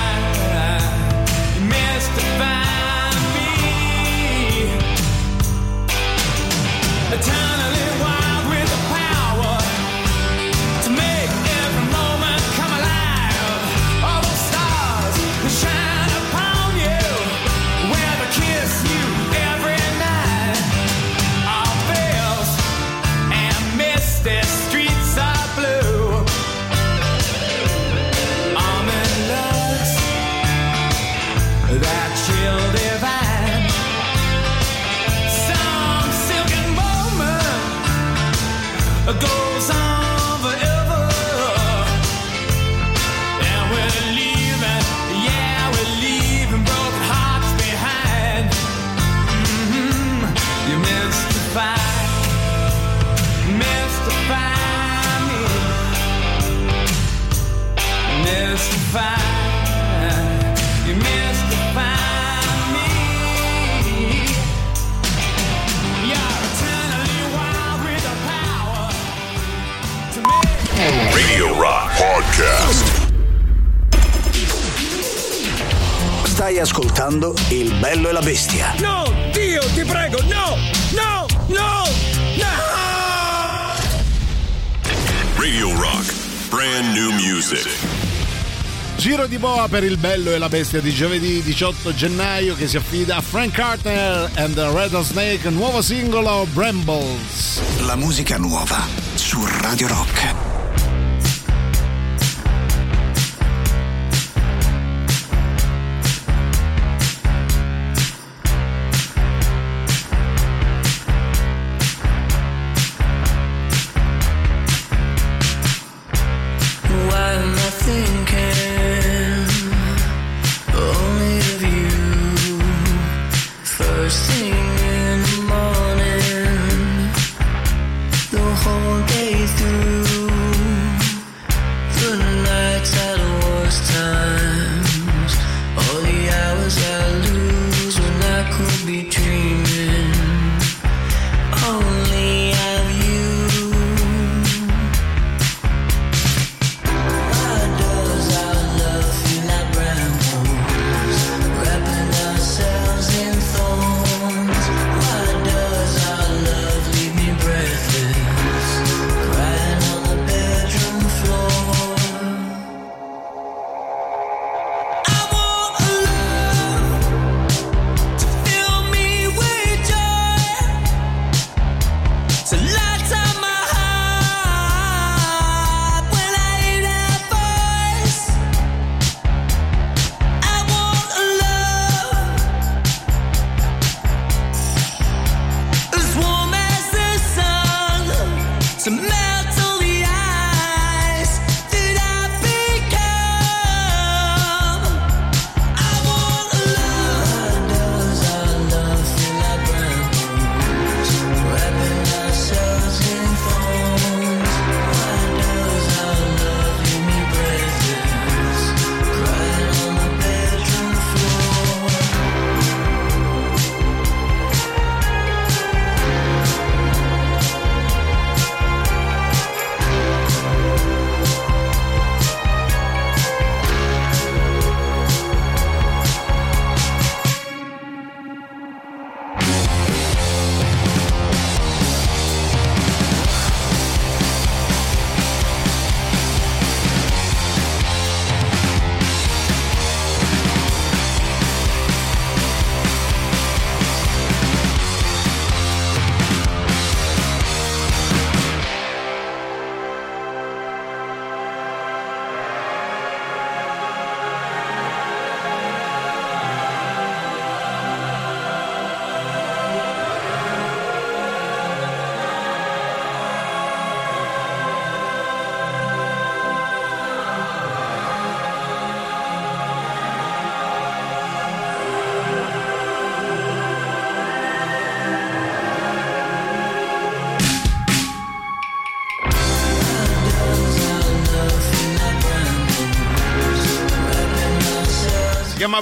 ago ascoltando Il bello e la bestia. No, Dio, ti prego, no! No! No! No! Radio Rock. Brand new music. Giro di boa per il bello e la bestia di giovedì 18 gennaio che si affida a Frank Carter and the Rattlesnake, nuovo singolo Brambles. La musica nuova su Radio Rock.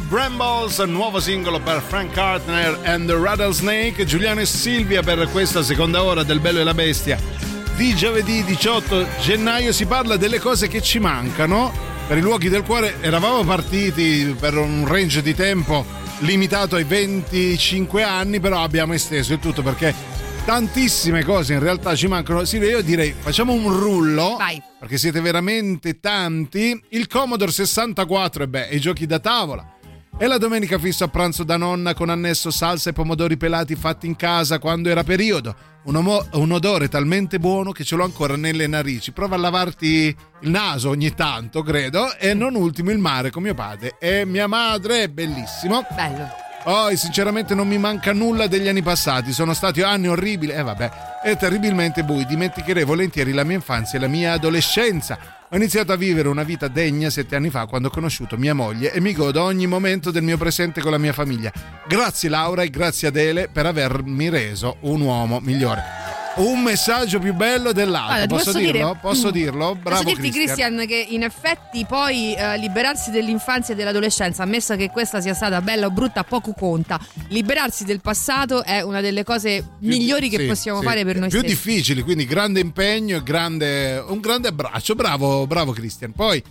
Brambles, nuovo singolo per Frank Carter and the Rattlesnake. Giuliano e Silvia per questa seconda ora del Bello e la Bestia di giovedì 18 gennaio. Si parla delle cose che ci mancano per i luoghi del cuore. Eravamo partiti per un range di tempo limitato ai 25 anni, però abbiamo esteso il tutto perché tantissime cose in realtà ci mancano. Silvia, io direi facciamo un rullo. Vai. Perché siete veramente tanti. Il Commodore 64, e beh, i giochi da tavola. E la domenica fisso a pranzo da nonna con annesso salsa e pomodori pelati fatti in casa quando era periodo. Un, omo- un odore talmente buono che ce l'ho ancora nelle narici. Prova a lavarti il naso ogni tanto, credo. E non ultimo il mare con mio padre e mia madre. Bellissimo. Bello. Oh, sinceramente non mi manca nulla degli anni passati, sono stati anni orribili, e vabbè, e terribilmente bui, dimenticherei volentieri la mia infanzia e la mia adolescenza. Ho iniziato a vivere una vita degna sette anni fa quando ho conosciuto mia moglie e mi godo ogni momento del mio presente con la mia famiglia. Grazie Laura e grazie Adele per avermi reso un uomo migliore. Un messaggio più bello dell'altro, ti posso, posso dirlo? dire- Posso dirlo? Bravo Posso dirti, Christian. Christian, che in effetti poi eh, liberarsi dell'infanzia e dell'adolescenza, ammesso che questa sia stata bella o brutta, poco conta. Liberarsi del passato è una delle cose migliori che Sì, possiamo sì. fare per noi più stessi. difficili quindi grande impegno e grande, un grande abbraccio bravo bravo Christian poi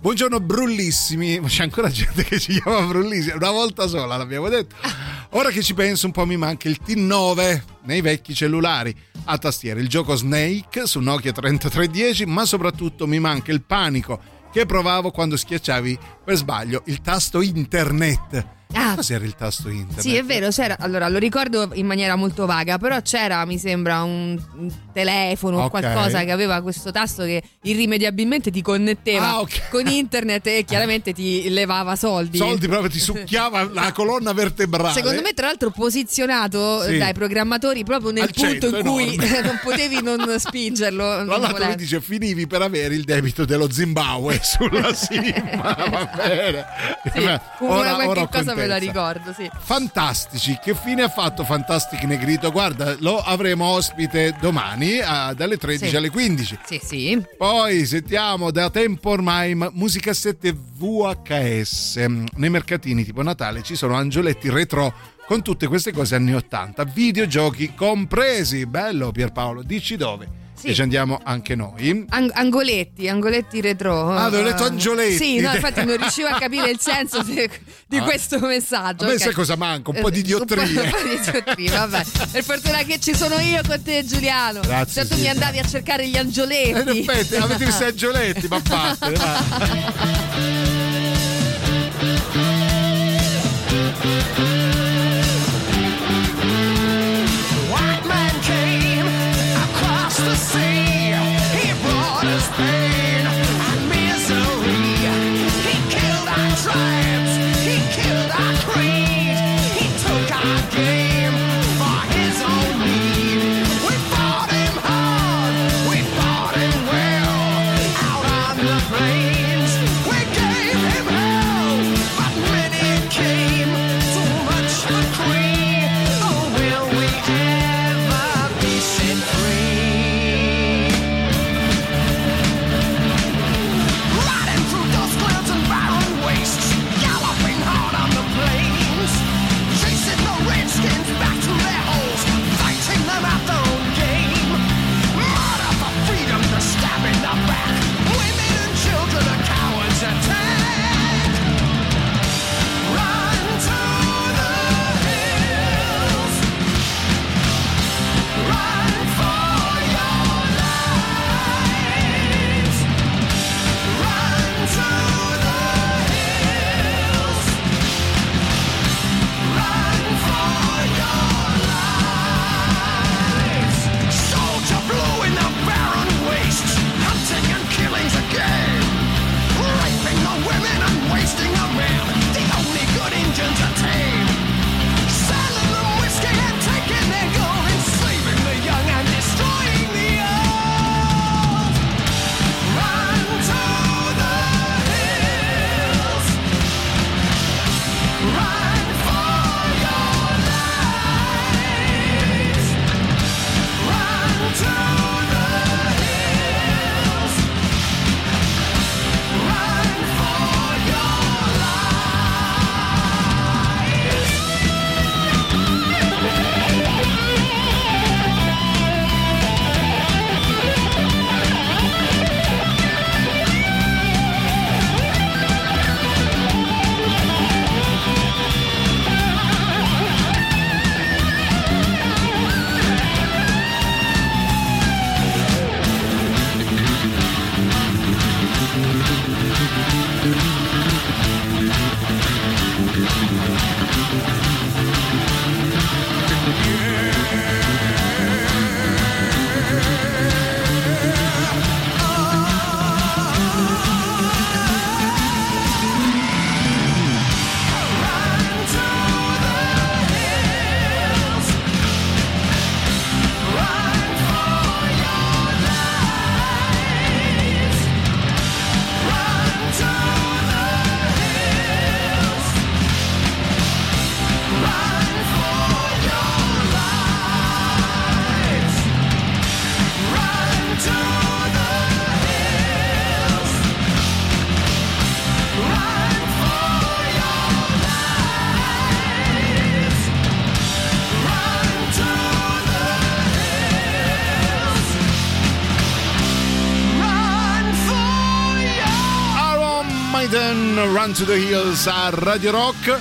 Buongiorno brullissimi, c'è ancora gente che ci chiama brullissimi, una volta sola l'abbiamo detto. Ora che ci penso un po' mi manca il T9 nei vecchi cellulari a tastiera, il gioco Snake su Nokia 3310, ma soprattutto mi manca il panico che provavo quando schiacciavi per sbaglio il tasto internet. Ah. Cos'era il tasto internet? Sì, è vero, c'era, allora lo ricordo in maniera molto vaga, però c'era, mi sembra, un, un telefono o Ok. qualcosa che aveva questo tasto che irrimediabilmente ti connetteva Ah, ok. con internet e chiaramente ti levava soldi. Soldi proprio ti succhiava la colonna vertebrale. Secondo me, tra l'altro, posizionato Sì. dai programmatori proprio nel Al punto centro, in cui enorme. non potevi non spingerlo. Tra non l'altro mi dice finivi per avere il debito dello Zimbabwe sulla SIM. Va bene. Sì, Ora- ora ho cosa me la ricordo, sì. Fantastici, che fine ha fatto Fantastic Negrito? Guarda, lo avremo ospite domani ah, dalle 13 Sì. alle 15. Sì, sì. Poi sentiamo da tempo ormai musicassette VHS. Nei mercatini tipo Natale ci sono angioletti retro con tutte queste cose anni 80, videogiochi compresi. Bello Pierpaolo, dici dove? Sì. E ci andiamo anche noi. Ang- angoletti, angoletti retro. Ah, avevo letto angioletti. Sì, no, infatti non riuscivo a capire il senso de- di Ah. questo messaggio. A me ok. sai cosa manca? Un po' di Eh, Un diottrie. po', un po' di diottrie, vabbè. Per fortuna che ci sono io con te, Giuliano. Grazie, Cioè, tu sì. mi andavi a cercare gli angioletti. in effetti, avete visto angioletti, ma vattene, va. to the Hills a Radio Rock.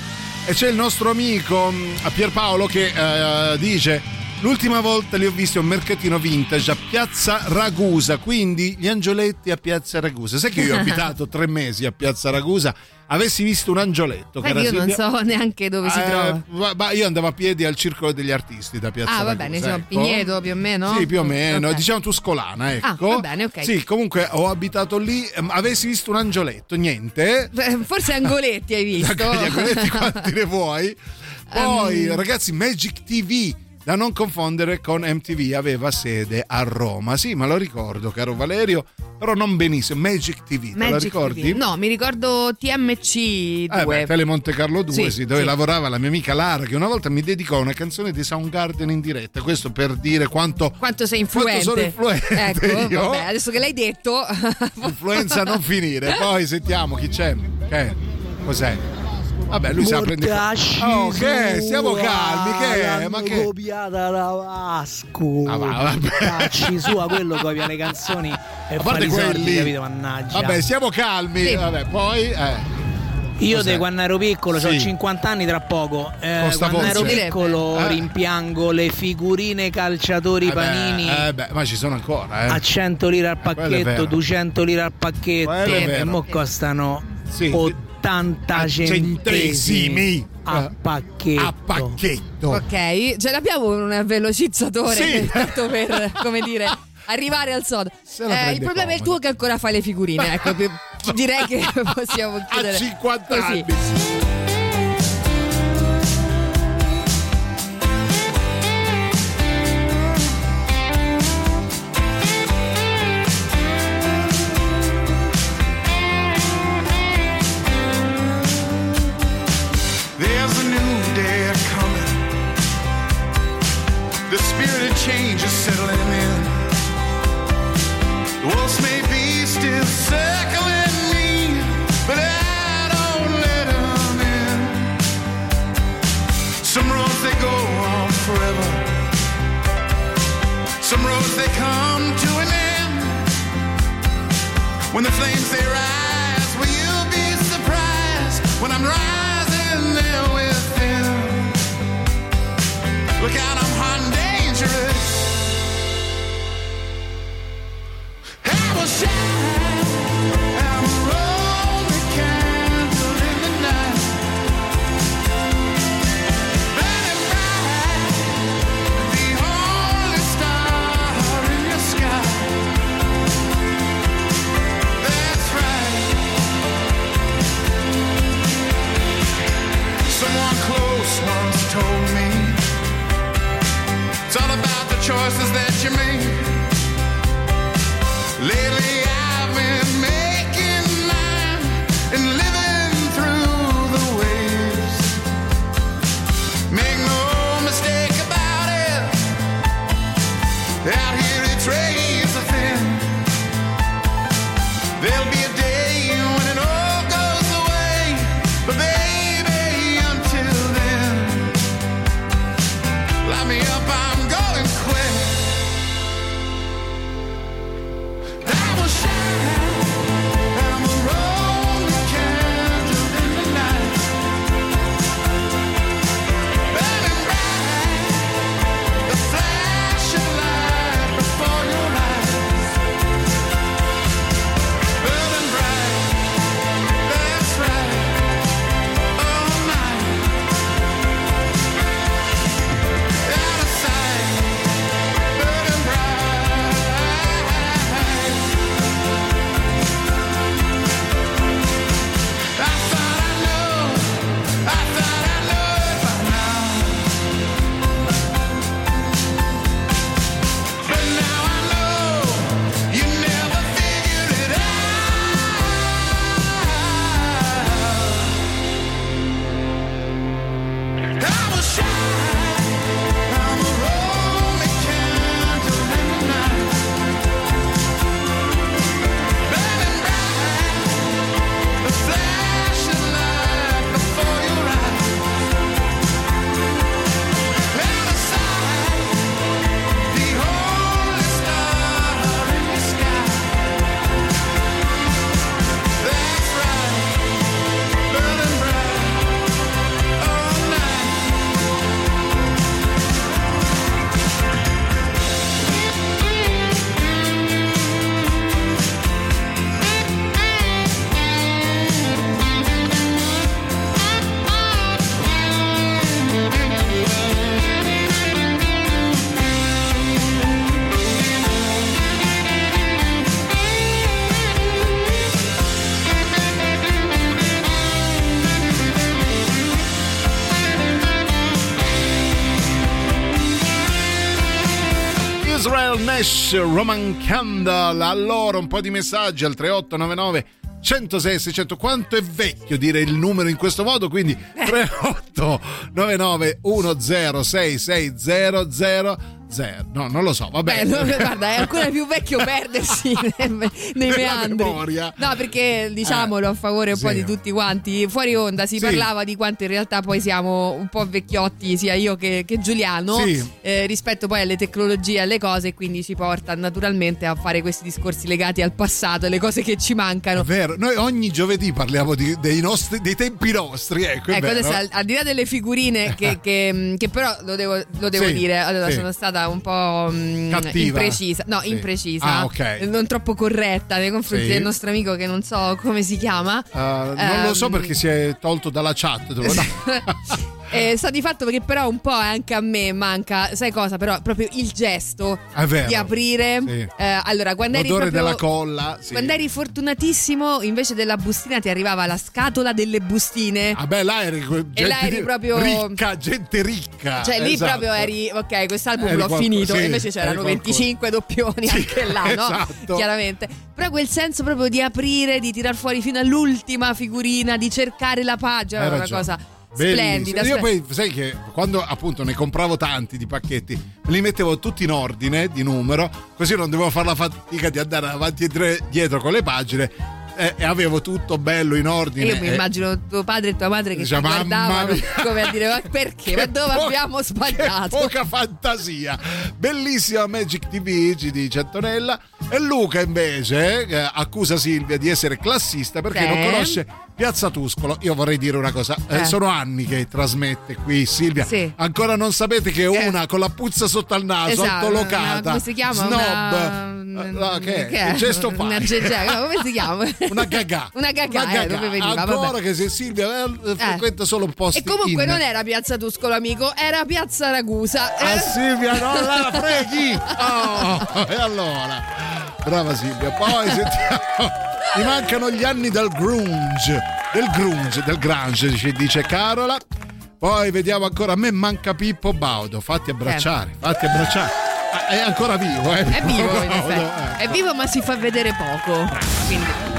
E c'è il nostro amico mh, Pierpaolo che eh, dice L'ultima volta li ho visti a un mercatino vintage a Piazza Ragusa, quindi gli angioletti a Piazza Ragusa. Sai che io ho abitato tre mesi a Piazza Ragusa, avessi visto un angioletto. Che io non Silvia? so neanche dove si Eh, trova. ma- ma io andavo a piedi al Circolo degli Artisti da Piazza Ah, va Ragusa. bene, siamo a ecco. Pigneto più o meno? Sì, più o meno, Ok. diciamo Tuscolana, ecco. Ah, va bene, ok. Sì, comunque ho abitato lì, ehm, avessi visto un angioletto, niente. Eh, Forse Angoletti hai visto. Gli angoletti quanti ne vuoi? Poi, Ehm. ragazzi, Magic TV. Da non confondere con MTV, aveva sede a Roma. Sì, ma lo ricordo, caro Valerio, però non benissimo. Magic TV, te la Magic ricordi? TV. No, mi ricordo TMC 2. Eh beh, Tele Monte Carlo 2, Sì, sì, dove sì. lavorava la mia amica Lara, che una volta mi dedicò una canzone di Soundgarden in diretta. Questo per dire quanto Quanto sei Quanto influente. sono influente Ecco, io. vabbè, adesso che l'hai detto. influenza non finire. Poi sentiamo chi c'è. Che? Cos'è? Vabbè, lui sa prendere. Oh, che? sua, Stiamo calmi, che? l'hanno Ma che? copiata da Vasco. Ah, va, vabbè. Mortacci sua, quello copia le canzoni e A fa parte i soldi, quelli. capito? Mannaggia. Vabbè, stiamo calmi. Sì. Vabbè, poi. Eh. Io Cos'è? quando ero piccolo, ho Sì. 50 anni tra poco. Eh, quando ero piccolo Eh. rimpiango le figurine calciatori Eh beh, panini eh beh, ma ci sono ancora, eh. a 100 lire al è pacchetto, vero. 200 lire al pacchetto è e mo costano Sì. 80 A centesimi centesimi. a Eh. pacchetto. A pacchetto. ok, ce l'abbiamo un velocizzatore Sì. tanto per, come dire, arrivare al sodo. Eh, il problema è il tuo che ancora fai le figurine. Ecco, direi che possiamo chiudere. A 50 così. anni. Sarah. Nash, Roman Candle. Allora, un po' di messaggi al 3899 106 600. Quanto è vecchio dire il numero in questo modo? Quindi 3899 106600. No, non lo so, vabbè. Beh, no, guarda, è ancora più vecchio perdersi nei, meandri. memoria. No, perché diciamolo a favore un po' sì. di tutti quanti. Fuori onda si Sì. parlava di quanto in realtà poi siamo un po' vecchiotti, sia io che, che Giuliano, Sì. eh, rispetto poi alle tecnologie alle cose, quindi ci porta naturalmente a fare questi discorsi legati al passato, alle cose che ci mancano. È vero, noi ogni giovedì parliamo di- dei, nostri, dei tempi nostri, ecco. Ecco, vero. adesso al, al di là delle figurine che, che- che però lo devo, lo devo Sì, dire, allora sono stata un po' mm, Cattiva. imprecisa, no, Sì. imprecisa, Ah, ok. non troppo corretta nei confronti Sì. del nostro amico che non so come si chiama. Uh, non lo so Ehm, perché si è tolto dalla chat. no. Eh, sta di fatto perché però un po' anche a me manca, sai cosa? Però proprio il gesto vero. di aprire. Sì. Eh, allora, quando eri L'odore proprio- della colla. sì. Quando eri fortunatissimo, invece della bustina ti arrivava la scatola delle bustine. Ah, beh, là eri gente là eri proprio- ricca, gente ricca. Cioè, lì esatto. proprio eri, ok, quest'album Eri l'ho qualco- finito. sì, e invece c'erano eri qualcuno. 25 doppioni anche là, no? esatto. Chiaramente. Però quel senso proprio di aprire, di tirar fuori fino all'ultima figurina, di cercare la pagina, era una cosa. Splendida. Io poi, sai che quando appunto ne compravo tanti di pacchetti, li mettevo tutti in ordine di numero, così non dovevo fare la fatica di andare avanti e tre- dietro con le pagine. E avevo tutto bello in ordine. Io mi immagino tuo padre e tua madre che ti "Mamma guardavano mia." come a dire ma perché? Ma dove po- abbiamo sbagliato? poca fantasia. Bellissima Magic TV, ci dice Antonella. E Luca invece eh, accusa Silvia di essere classista perché Sì. non conosce Piazza Tuscolo. Io vorrei dire una cosa, eh, Eh. sono anni che trasmette qui Silvia. Sì. Ancora non sapete che una con la puzza sotto al naso, Esatto, altolocata. una- come si chiama? Snob. Una, Eh, no, che è? è? Che gesto Una fai? gegè, no, come si chiama? Una gagà. Una gagà, eh, dove veniva, Ancora vabbè. che se Silvia eh, frequenta solo un posto E comunque non era Piazza Tuscolo, amico, era Piazza Ragusa. Ah Eh, Silvia, non la freghi! Oh, e allora? Brava Silvia. Poi sentiamo. Mi mancano gli anni del grunge. Del grunge, del grunge, dice, dice Carola. Poi vediamo ancora. A me manca Pippo Baudo. Fatti abbracciare, fatti abbracciare. Ah, È ancora vivo, eh? È vivo, in Baudo, effetti. eh. È vivo, ma si fa vedere poco. Quindi.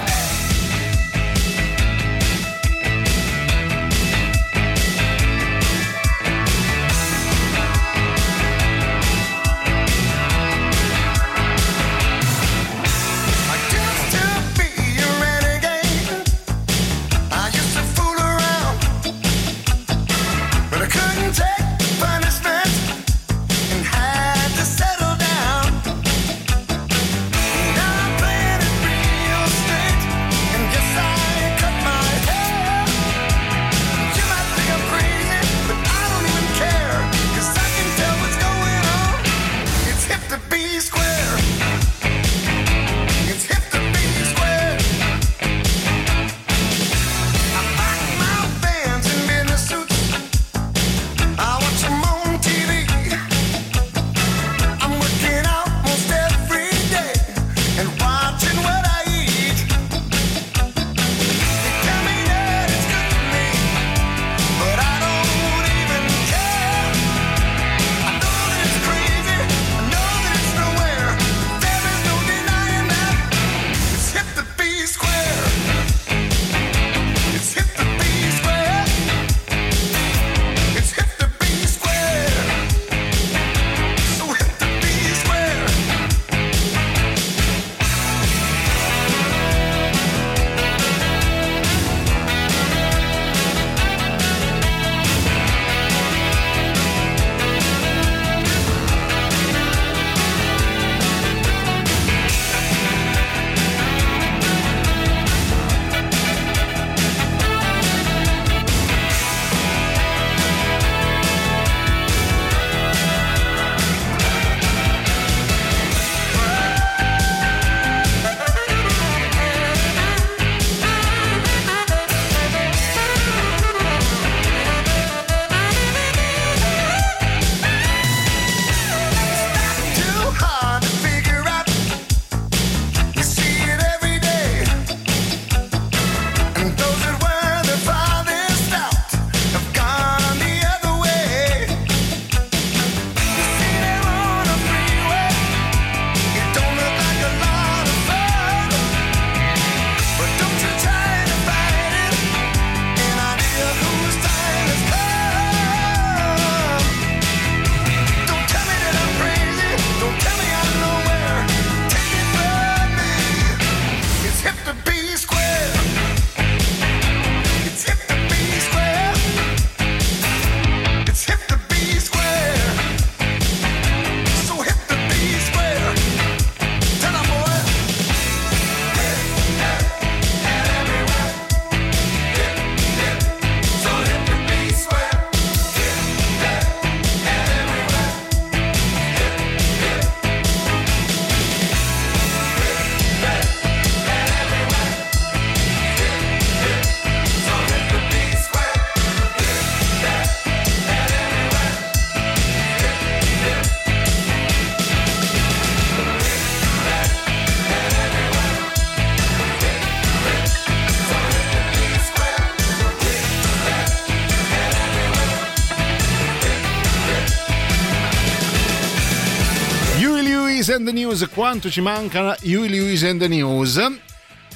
Lewis and the News, quanto ci manca Huey Lewis and the News.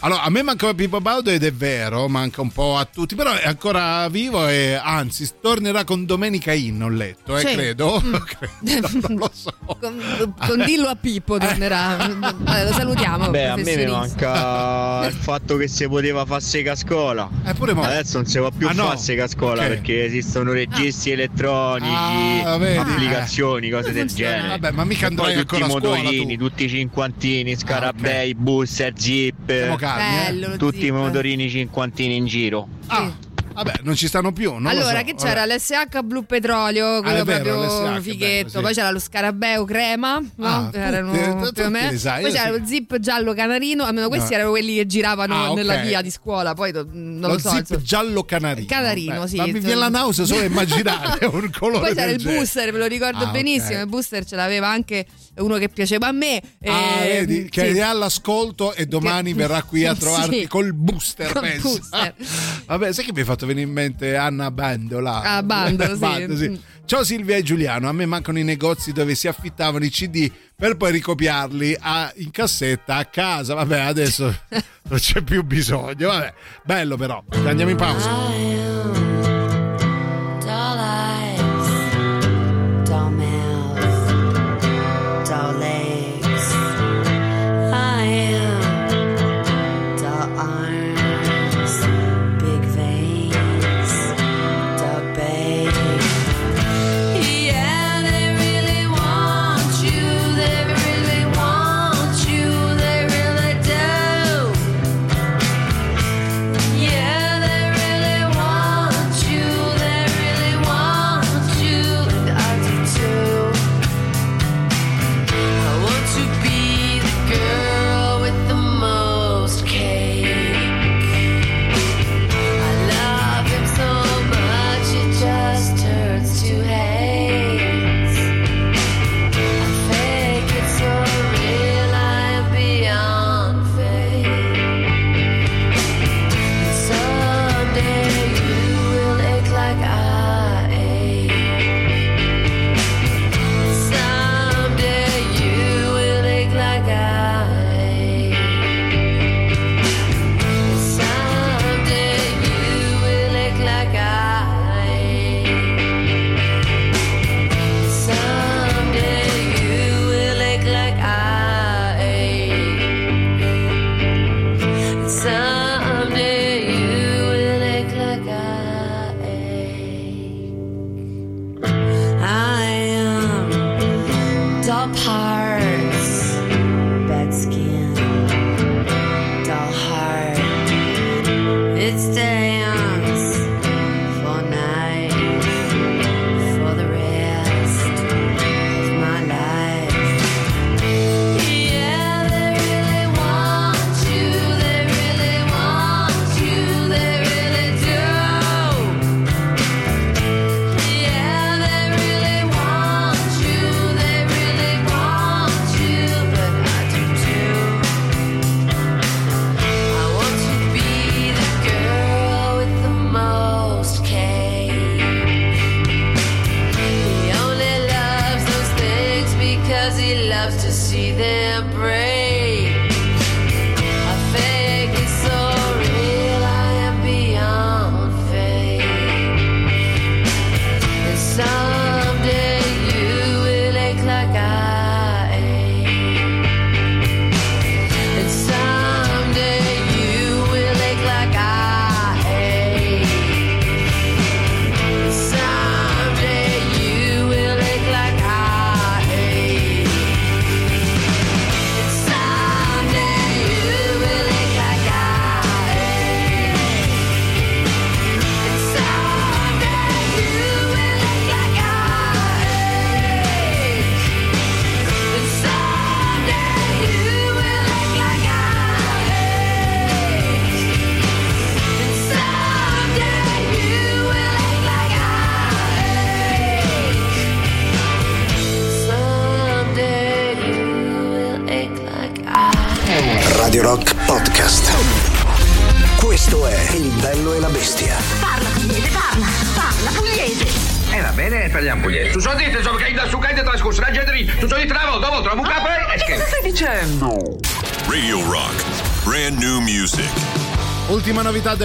Allora, a me manca Pippo Baudo ed è vero, manca un po' a tutti, però è ancora vivo e anzi tornerà con Domenica In, ho letto, eh, Sì. credo. Mm. Credo, non lo so. Con, con dillo a Pippo tornerà. Vabbè, lo salutiamo. Beh, a me mi manca il fatto che si poteva fare sega a scuola. Eh, pure mo. Adesso non si può più Ah, no? fare sega a scuola Ok. perché esistono registri elettronici, Ah, applicazioni, cose del funziona. genere. Vabbè, ma mica poi andrai tutti i ancora a scuola motorini, tu. tutti i cinquantini, scarabei, booster, jeep, Siamo calmi, eh. Bello, lo tutti i motorini cinquantini in giro. Ah, vabbè, non ci stanno più. allora, so, che vabbè. c'era? L'SH blu petrolio, quello è vero, proprio l'SH, fighetto. bello, sì. Poi c'era lo scarabeo crema, no? Ah, erano o meno. le sai, Poi c'era sì. lo zip giallo canarino, almeno questi No. erano quelli che giravano Ah, ok. nella via di scuola. Poi non lo, lo so. zip insomma. giallo canarino. Canarino, Beh, sì. Ma mi viene la nausea solo immaginare un colore Poi c'era il genere. booster, me lo ricordo Ah, benissimo. ok. Il booster ce l'aveva anche uno che piaceva a me. Ah, eh, vedi, che sì. è all'ascolto e domani Che- verrà qui a trovarti col booster, penso. booster. Vabbè, sai che mi hai fatto venire in mente Anna Bandola? Ah, Bando, sì. Mm. Ciao Silvia e Giuliano, a me mancano i negozi dove si affittavano i CD per poi ricopiarli a- in cassetta a casa. Vabbè, adesso non c'è più bisogno. Vabbè, bello però. Andiamo in pausa.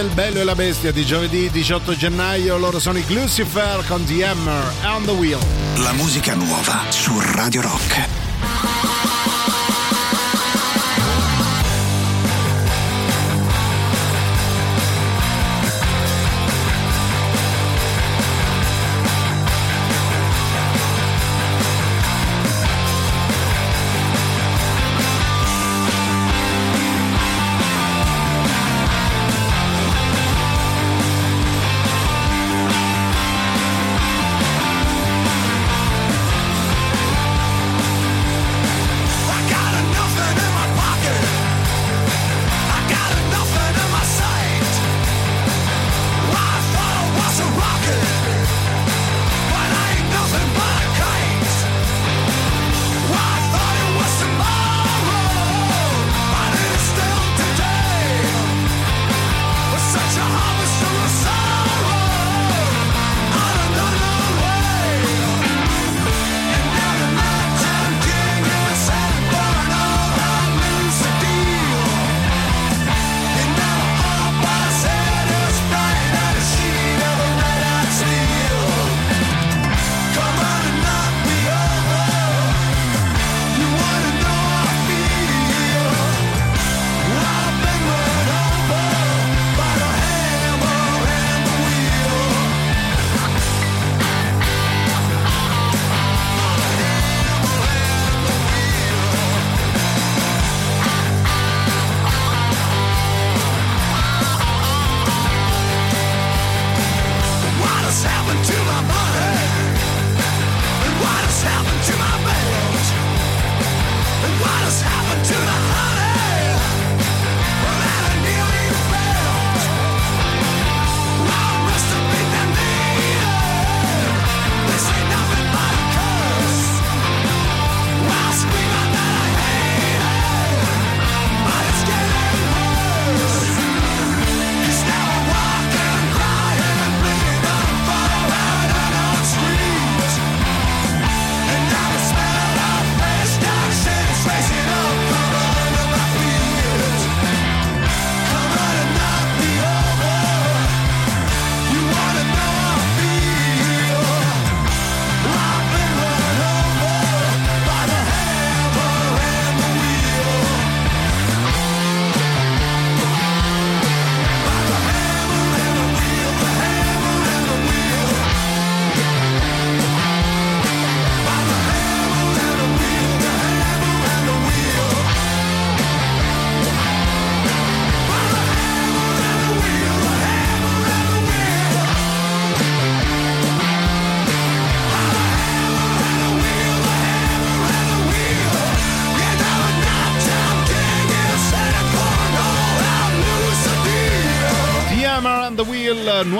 Del Bello e la Bestia di giovedì 18 gennaio, loro sono i Lucifer con The Hammer on the Wheel. La musica nuova su Radio Rock.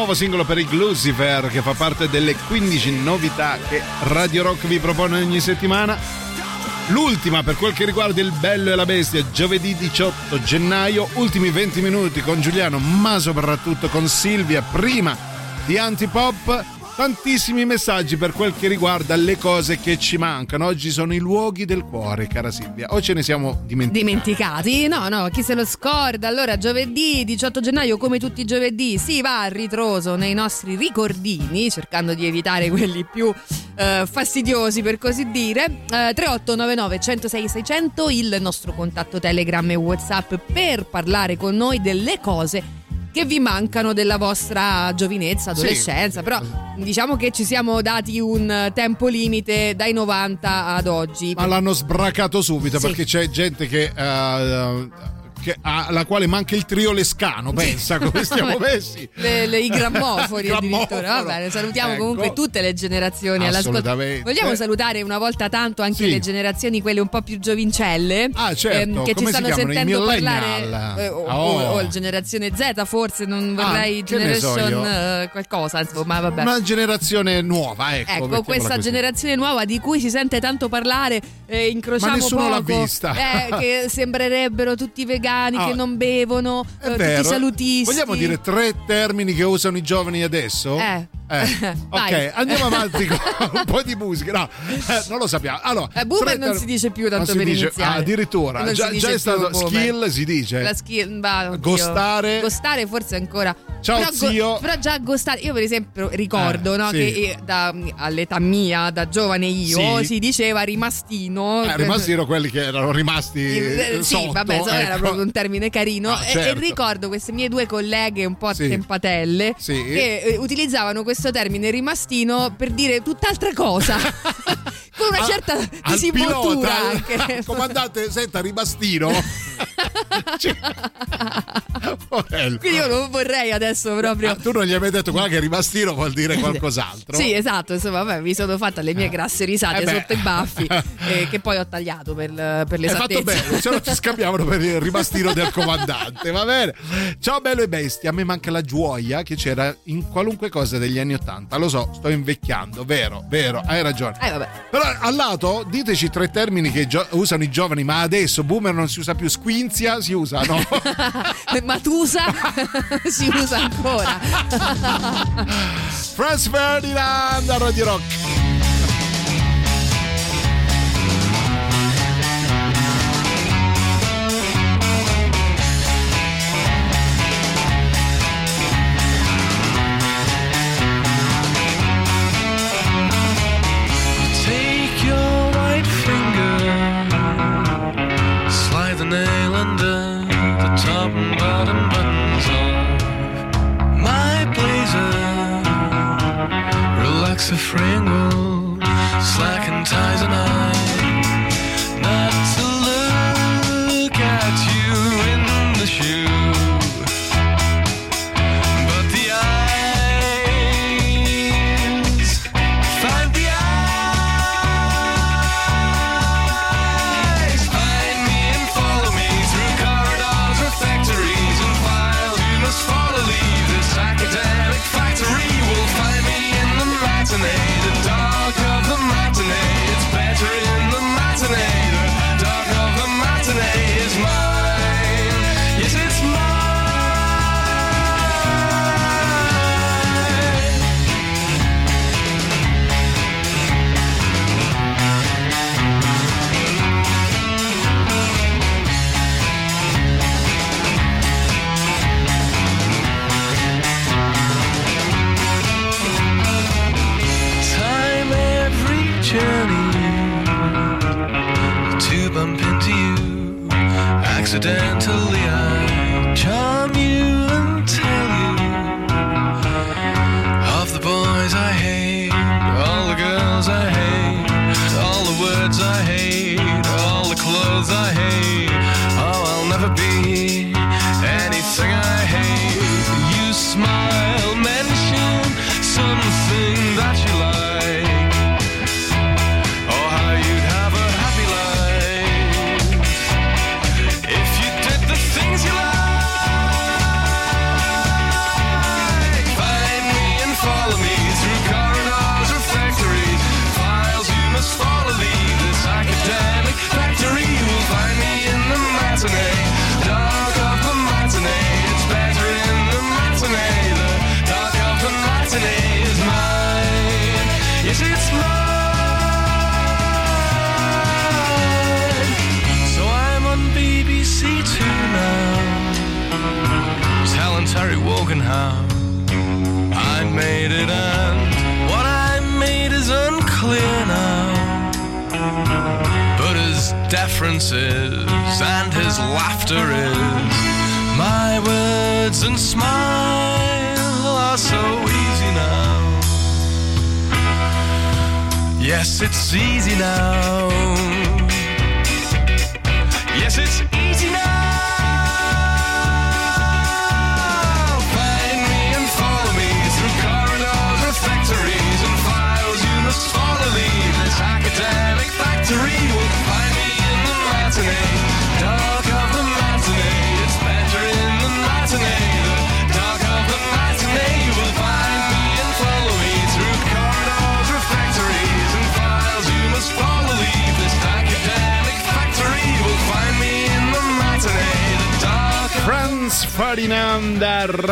Nuovo singolo per i Lucifer che fa parte delle 15 novità che Radio Rock vi propone ogni settimana. L'ultima per quel che riguarda il bello e la bestia, giovedì 18 gennaio, ultimi 20 minuti con Giuliano, ma soprattutto con Silvia, prima di Antipop. Tantissimi messaggi per quel che riguarda le cose che ci mancano. Oggi sono i luoghi del cuore, cara Silvia. O ce ne siamo dimenticati? Dimenticati? No, no, chi se lo scorda? Allora, giovedì 18 gennaio, come tutti i giovedì, si va a ritroso nei nostri ricordini, cercando di evitare quelli più eh, fastidiosi, per così dire. Eh, 3899 106 600, il nostro contatto Telegram e WhatsApp per parlare con noi delle cose che vi mancano della vostra giovinezza, Sì. adolescenza, però diciamo che ci siamo dati un eh, tempo limite dai 90 ad oggi. Ma l'hanno sbracato subito Sì. perché c'è gente che, eh, che- alla quale manca il trio lescano, pensa come stiamo messi. Le- le- I grammofoni Il addirittura. grammofono. Va bene, salutiamo Ecco. comunque tutte le generazioni all'ascolto. Assolutamente. Vogliamo salutare una volta tanto anche Sì. le generazioni, quelle un po' più giovincelle. ehm, Ah, certo. che Come ci stanno sentendo parlare. eh, o, Oh. o- o generazione Z, forse non vorrei Ah, ne so generation io. eh, qualcosa, insomma, vabbè. Una generazione nuova, ecco. Ecco, questa generazione nuova di cui si sente tanto parlare, eh, incrociamo Ma nessuno l'ha poco, vista. eh, che sembrerebbero tutti vegani, Ah, che non bevono, eh, tutti salutisti. Vogliamo dire tre termini che usano i giovani adesso? Eh. Eh, ok, andiamo avanti con un po' di musica. No, eh, non lo sappiamo. Allora, Eh, boomer tre- non si dice più tanto non per dice- ah, addirittura, Non già, si già è stato boomer. skill, si dice. La skill, bah. Gostare. Gostare forse ancora. Ciao, però, zio. però già gostare. Io, per esempio, ricordo Eh, no, sì. che eh, da- all'età mia, da giovane io, Sì. si diceva rimastino. Eh, rimasti erano quelli che erano rimasti Eh, sì, sotto, vabbè, insomma, era ecco. proprio un termine carino. Ah, E- certo. E, ricordo queste mie due colleghe un po' attempatelle Sì. che utilizzavano questo termine rimastino per dire tutt'altra cosa. Con una certa Al disinvoltura pilota, anche. comandante, senta, rimastino. Cioè. Quindi io non vorrei adesso proprio. Ah, tu non gli hai mai detto guarda che rimastino vuol dire qualcos'altro? Sì, esatto, insomma, vabbè, mi sono fatta le mie grasse risate Eh sotto i baffi eh, che poi ho tagliato per, per Hai fatto bene, se no ti scambiavano per il rimastino del comandante, va bene? Ciao bello e bestia, a me manca la gioia che c'era in qualunque cosa degli anni Ottanta. Lo so, sto invecchiando, vero, vero, hai ragione. Eh, vabbè. Però al lato diteci tre termini che gio- usano i giovani, ma adesso boomer non si usa più, squinzia si usa, no? Matusa si usa ancora. Franz Ferdinand a Radio Rock. Fringle, slacken ties and I. accidental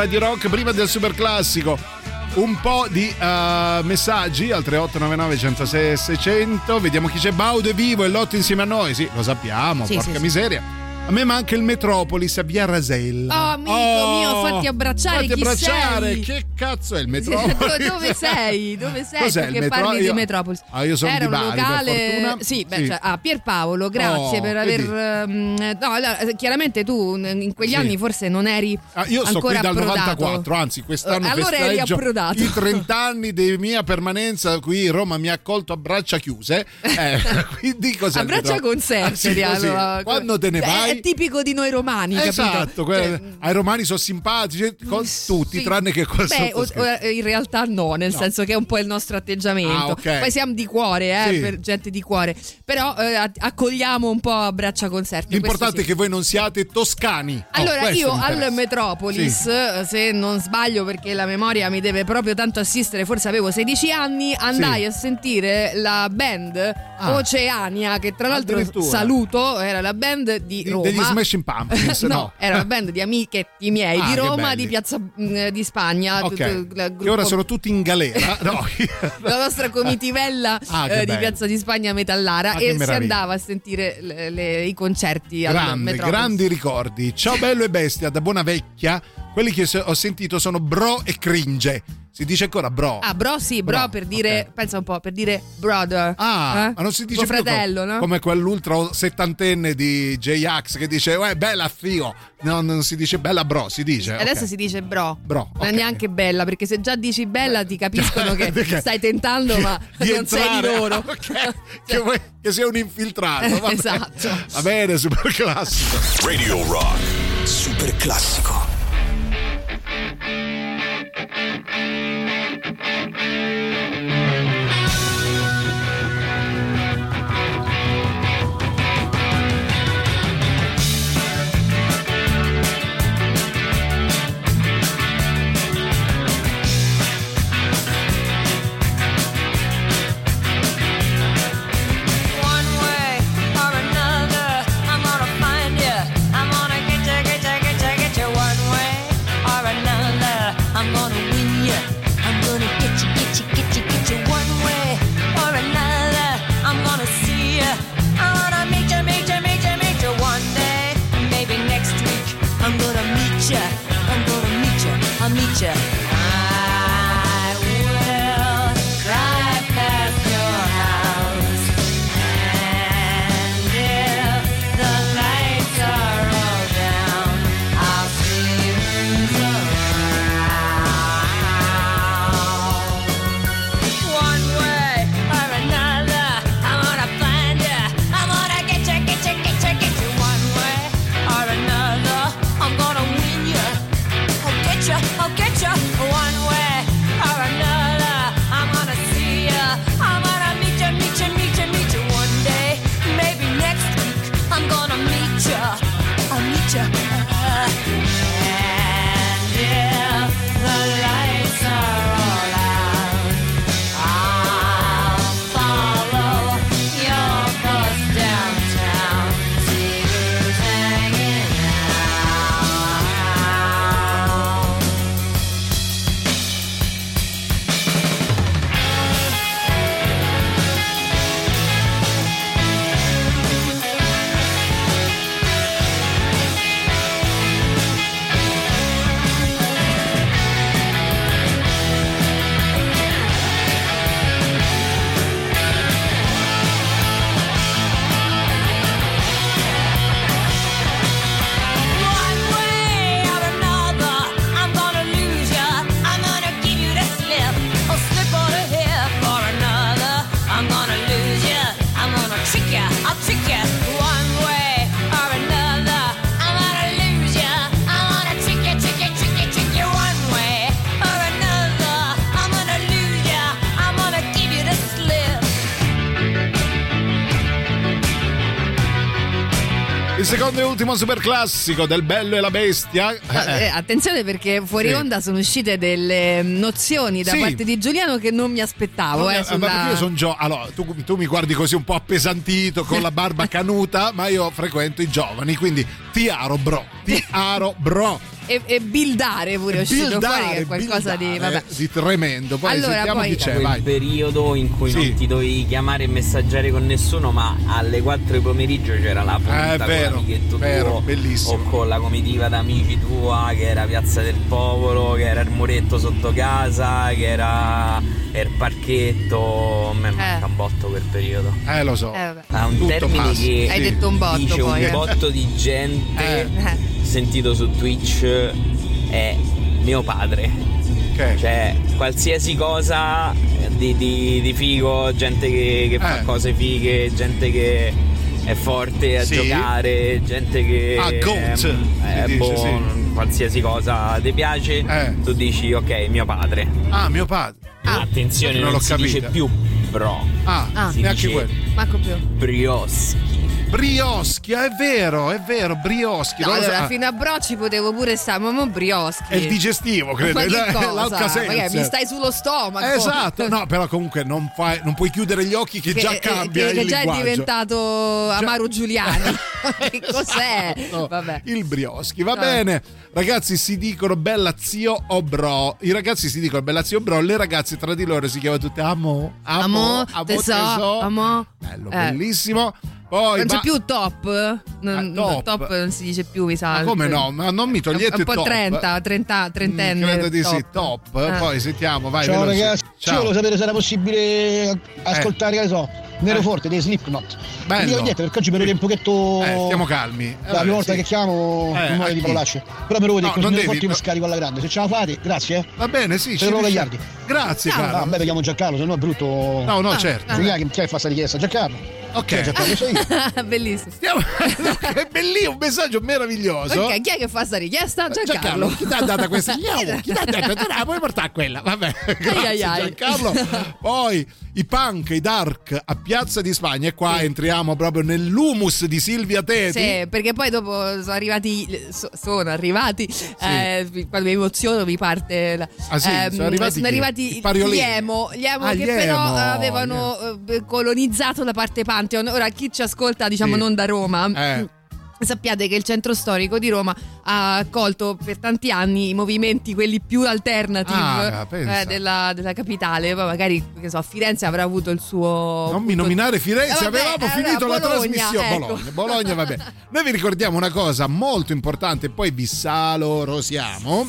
Radio Rock prima del super classico. un po' di eh, messaggi al 3899 106 600. Vediamo chi c'è. Baudo è vivo e lotta insieme a noi. Sì, lo sappiamo, Sì, porca sì, sì. A me manca il Metropolis a Via Rasella. Oh, amico mio, fatti abbracciare, Fatti abbracciare. sei? Che cazzo è il Metropolis? dove sei? Dove sei? Cos'è Perché metro- parli io- di Metropolis? Ah, io sono Era di Bari, locale. Sì, beh, Sì. cioè, ah, Pierpaolo, grazie Oh, per aver. ehm, no, allora, chiaramente tu in quegli Sì. anni forse non eri. Ah, io sto qui dal approdato. 94, anzi quest'anno Eh, allora eri approdato. i 30 anni di mia permanenza qui Roma mi ha accolto a braccia chiuse. Eh, quindi cos'è A braccia concerti. Ah, sì. Quando te ne vai? È tipico di noi romani? Esatto, que- ai romani sono simpatici con tutti, Sì. tranne che col Beh, o- o- in realtà no, nel No. senso che è un po' il nostro atteggiamento. Ah, ok. Poi siamo di cuore, eh, Sì. per gente di cuore. Però eh, accogliamo un po' a braccia concerti. L'importante questo è che voi non siate toscani. Oh, Allora, questo io al. Metropolis, Sì. eh, se non sbaglio perché la memoria mi deve proprio tanto assistere, forse avevo 16 anni, andai a sentire la band Ah. Oceania, che tra l'altro saluto, era la band di Di- Roma. degli Smashing Pumpkins, no. era la band di amichetti miei Ah, di Roma, di Piazza mm, di Spagna. Ok, tutto il che ora sono tutti in galera. No. la nostra comitivella Ah, eh, di. Piazza di Spagna Metallara Ah, e si andava a sentire le- le- i concerti Grande, Metropolis. grandi ricordi. Ciao bello e bestia, da buona vecchia. Quelli che ho sentito sono bro e cringe. Si dice ancora bro. Ah, bro, sì, bro, Bro, per dire, pensa un po', per dire brother. Ah, Eh? ma non si dice Tuo fratello, co- no? come quell'ultra settantenne di J-Ax che dice, uè, bella zio. No, non si dice bella bro, si dice. Adesso ok. si dice bro. Bro, Non è neanche bella, perché se già dici bella ti capiscono che stai tentando, ma di non sei di entrare- loro. ok, che, vuoi- che sei un infiltrato. va. Esatto. Va bene, super classico. Radio Rock. Super classico. Secondo e ultimo super classico del bello e la bestia. Eh, Eh, attenzione perché fuori Sì. onda sono uscite delle nozioni da Sì. parte di Giuliano che non mi aspettavo. Eh, ma sulla- perché io sono Gio- allora, tu, tu mi guardi così un po' appesantito con la barba canuta, ma io frequento i giovani, quindi ti aro bro, ti aro bro. E, e buildare pure è uscito Buildare, fuori che è qualcosa di vabbè. di tremendo. Poi Allora, sentiamo poi- chi c'è, quel vai. periodo in cui Sì. non ti dovevi chiamare e messaggiare con nessuno, ma alle 4 di pomeriggio c'era la punta Eh, è con vero, vero, tuo bellissimo. o con la comitiva d'amici tua che era Piazza del Popolo, che era il muretto sotto casa, che era il parchetto. A me manca un botto quel periodo. Eh, lo so. Eh. Ha un Tutto termine passa. che Hai detto un botto dice poi, un eh. botto di gente Eh. sentito su Twitch è mio padre. Cioè, qualsiasi cosa di, di- di figo, gente che, che fa Eh. cose fighe, gente che è forte a Sì. giocare, gente che Ah, GOAT, ehm, si è dice, boh, sì. qualsiasi cosa ti piace, Eh. tu dici ok, mio padre. Ah, mio padre. Attenzione, Non non, l'ho si capita. dice più bro. Ah, Ah. si neanche dice quello. Manco più. brioschi. Brioschi, è vero, è vero, Brioschi. No, non allora, Ah, fino a brocci potevo pure stare, ma mo brioschi. È il digestivo, credo. Ma che è cosa? l'Alka-Seltzer. Ma che, mi stai sullo stomaco? Esatto, no, però comunque non, fai- non puoi chiudere gli occhi che, Che, già eh, cambia che, il che già è linguaggio. diventato Amaro Giuliani. che cos'è? No, Vabbè. Il brioschi, va No. bene. Ragazzi si dicono bella zio o bro. I ragazzi si dicono bella zio o bro. Le ragazze tra di loro si chiamano tutte amo, amo, Amo, teso, teso. amo. Bello, Eh. bellissimo. Poi non c'è ba- più top? Non, Ah, top. non si dice più, mi sa. Ma come no? Ma non mi togliete È un po' top. 30, 30, trentenne. Mm, Credo di sì, top. top. Eh. Poi sentiamo, vai. Ciao veloce. ragazzi, Ciao. io volevo sapere se era possibile ascoltare, che ne so, Nero Eh. Forte dei Slipknot. Bello. Non dico niente perché oggi mi rode un pochetto. Eh, stiamo calmi. Eh, La prima volta sì. che chiamo Eh, non a muoio di parolacce. Però mi rode No, che Nero Forte io no. mi scarico alla grande. Se ce la fate, grazie. Eh. Va bene, sì. Se ci non lo riusciamo. Gagliardi. Grazie, Ah, caro. vabbè, chiamo Giancarlo, se no è brutto. No, no, Ah, certo. Chi è che chi è che fa questa richiesta? Giancarlo. Ok. So io. Bellissimo. È bellissimo, un messaggio meraviglioso. Ok, chi è che fa sta richiesta? Giancarlo. Giancarlo, chi ti ha dato questa? Andiamo, chi ti ha detto? La puoi portare quella? Vabbè, grazie ai, ai. Giancarlo. Poi i punk, i dark a Piazza di Spagna e qua entriamo proprio nell'humus di Silvia Teti. Sì, perché poi dopo sono arrivati, so- sono arrivati, eh, quando mi emoziono mi parte. La, Ah, sì? ehm, Sono arrivati chi? arrivati gli emo, gli emo Ah, che gli però emo, avevano eh, colonizzato la parte Pantheon. Ora chi ci ascolta, diciamo Sì. non da Roma. Eh. Sappiate che il centro storico di Roma ha accolto per tanti anni i movimenti, quelli più alternative Ah, eh, della, della capitale. Poi magari, che so, Firenze avrà avuto il suo. Non mi nominare Firenze, Eh, vabbè, avevamo allora, finito la Bologna, trasmissione. ecco. Bologna, Bologna, vabbè. Noi vi ricordiamo una cosa molto importante, poi vi salorosiamo.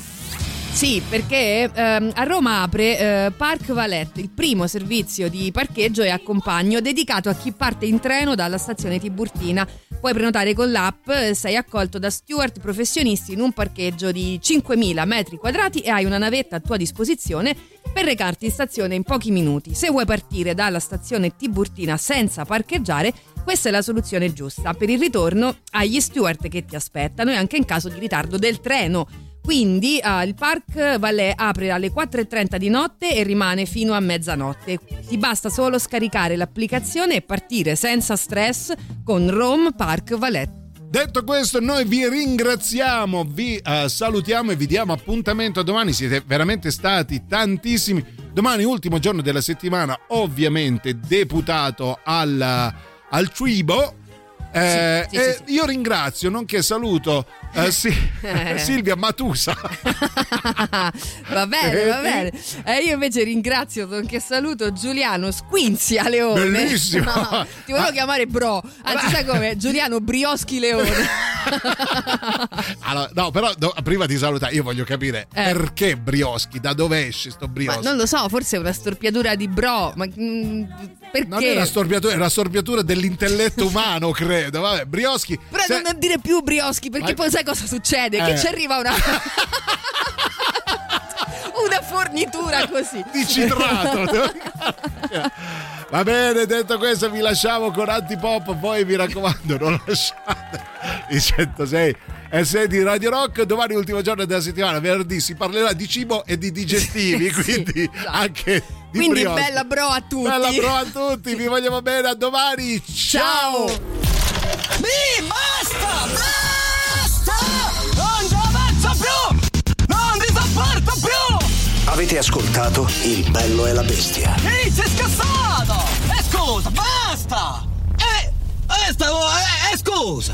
Sì, perché ehm, a Roma apre eh, Park Valette, il primo servizio di parcheggio e accompagno dedicato a chi parte in treno dalla stazione Tiburtina. Puoi prenotare con l'app, eh, sei accolto da steward professionisti in un parcheggio di 5.000 metri quadrati e hai una navetta a tua disposizione per recarti in stazione in pochi minuti. Se vuoi partire dalla stazione Tiburtina senza parcheggiare, questa è la soluzione giusta. Per il ritorno hai gli steward che ti aspettano e anche in caso di ritardo del treno. Quindi ah, il Park Valais apre alle 4.30 di notte e rimane fino a mezzanotte. Ti basta solo scaricare l'applicazione e partire senza stress con Rome Park Valais. Detto questo, noi vi ringraziamo, vi eh, salutiamo e vi diamo appuntamento domani. Siete veramente stati tantissimi. Domani, ultimo giorno della settimana, ovviamente deputato al, al Tribo. Eh, Sì, sì, e sì, io ringrazio, nonché saluto eh, sì, Silvia Matusa. va bene, va bene. Io invece ringrazio, nonché saluto Giuliano Squinzia Leone. Bellissimo. No, ti volevo Ah. chiamare Bro. Anzi, sai come? Giuliano Brioschi Leone. Allora, no, però do- prima di salutare, io voglio capire Eh. perché Brioschi, da dove esce sto Ma Brioschi? non lo so, forse è una storpiatura di Bro. Ma mm, perché? Non è una storpiatura, è una storpiatura dell'intelletto umano, credo. Vabbè, Brioschi. Però se- non dire più brioschi perché Ma- poi sai cosa succede? Eh. Che ci arriva una. una fornitura così. di citrato. Va bene, detto questo, vi lasciamo con Antipop. Poi mi raccomando, non lasciate i 106 e 6 di Radio Rock. Domani, ultimo giorno della settimana, venerdì, si parlerà di cibo e di digestivi. quindi anche di Quindi brioche. bella bro a tutti. Bella bro a tutti, vi vogliamo bene. A domani. Ciao. Mi basta! Basta! Non ci avanzo più! Non vi sopporto più! Avete ascoltato Il bello e la bestia. Ehi, sei scassato! E scusa, basta! Eh, eh, stavo, eh, eh, scusa!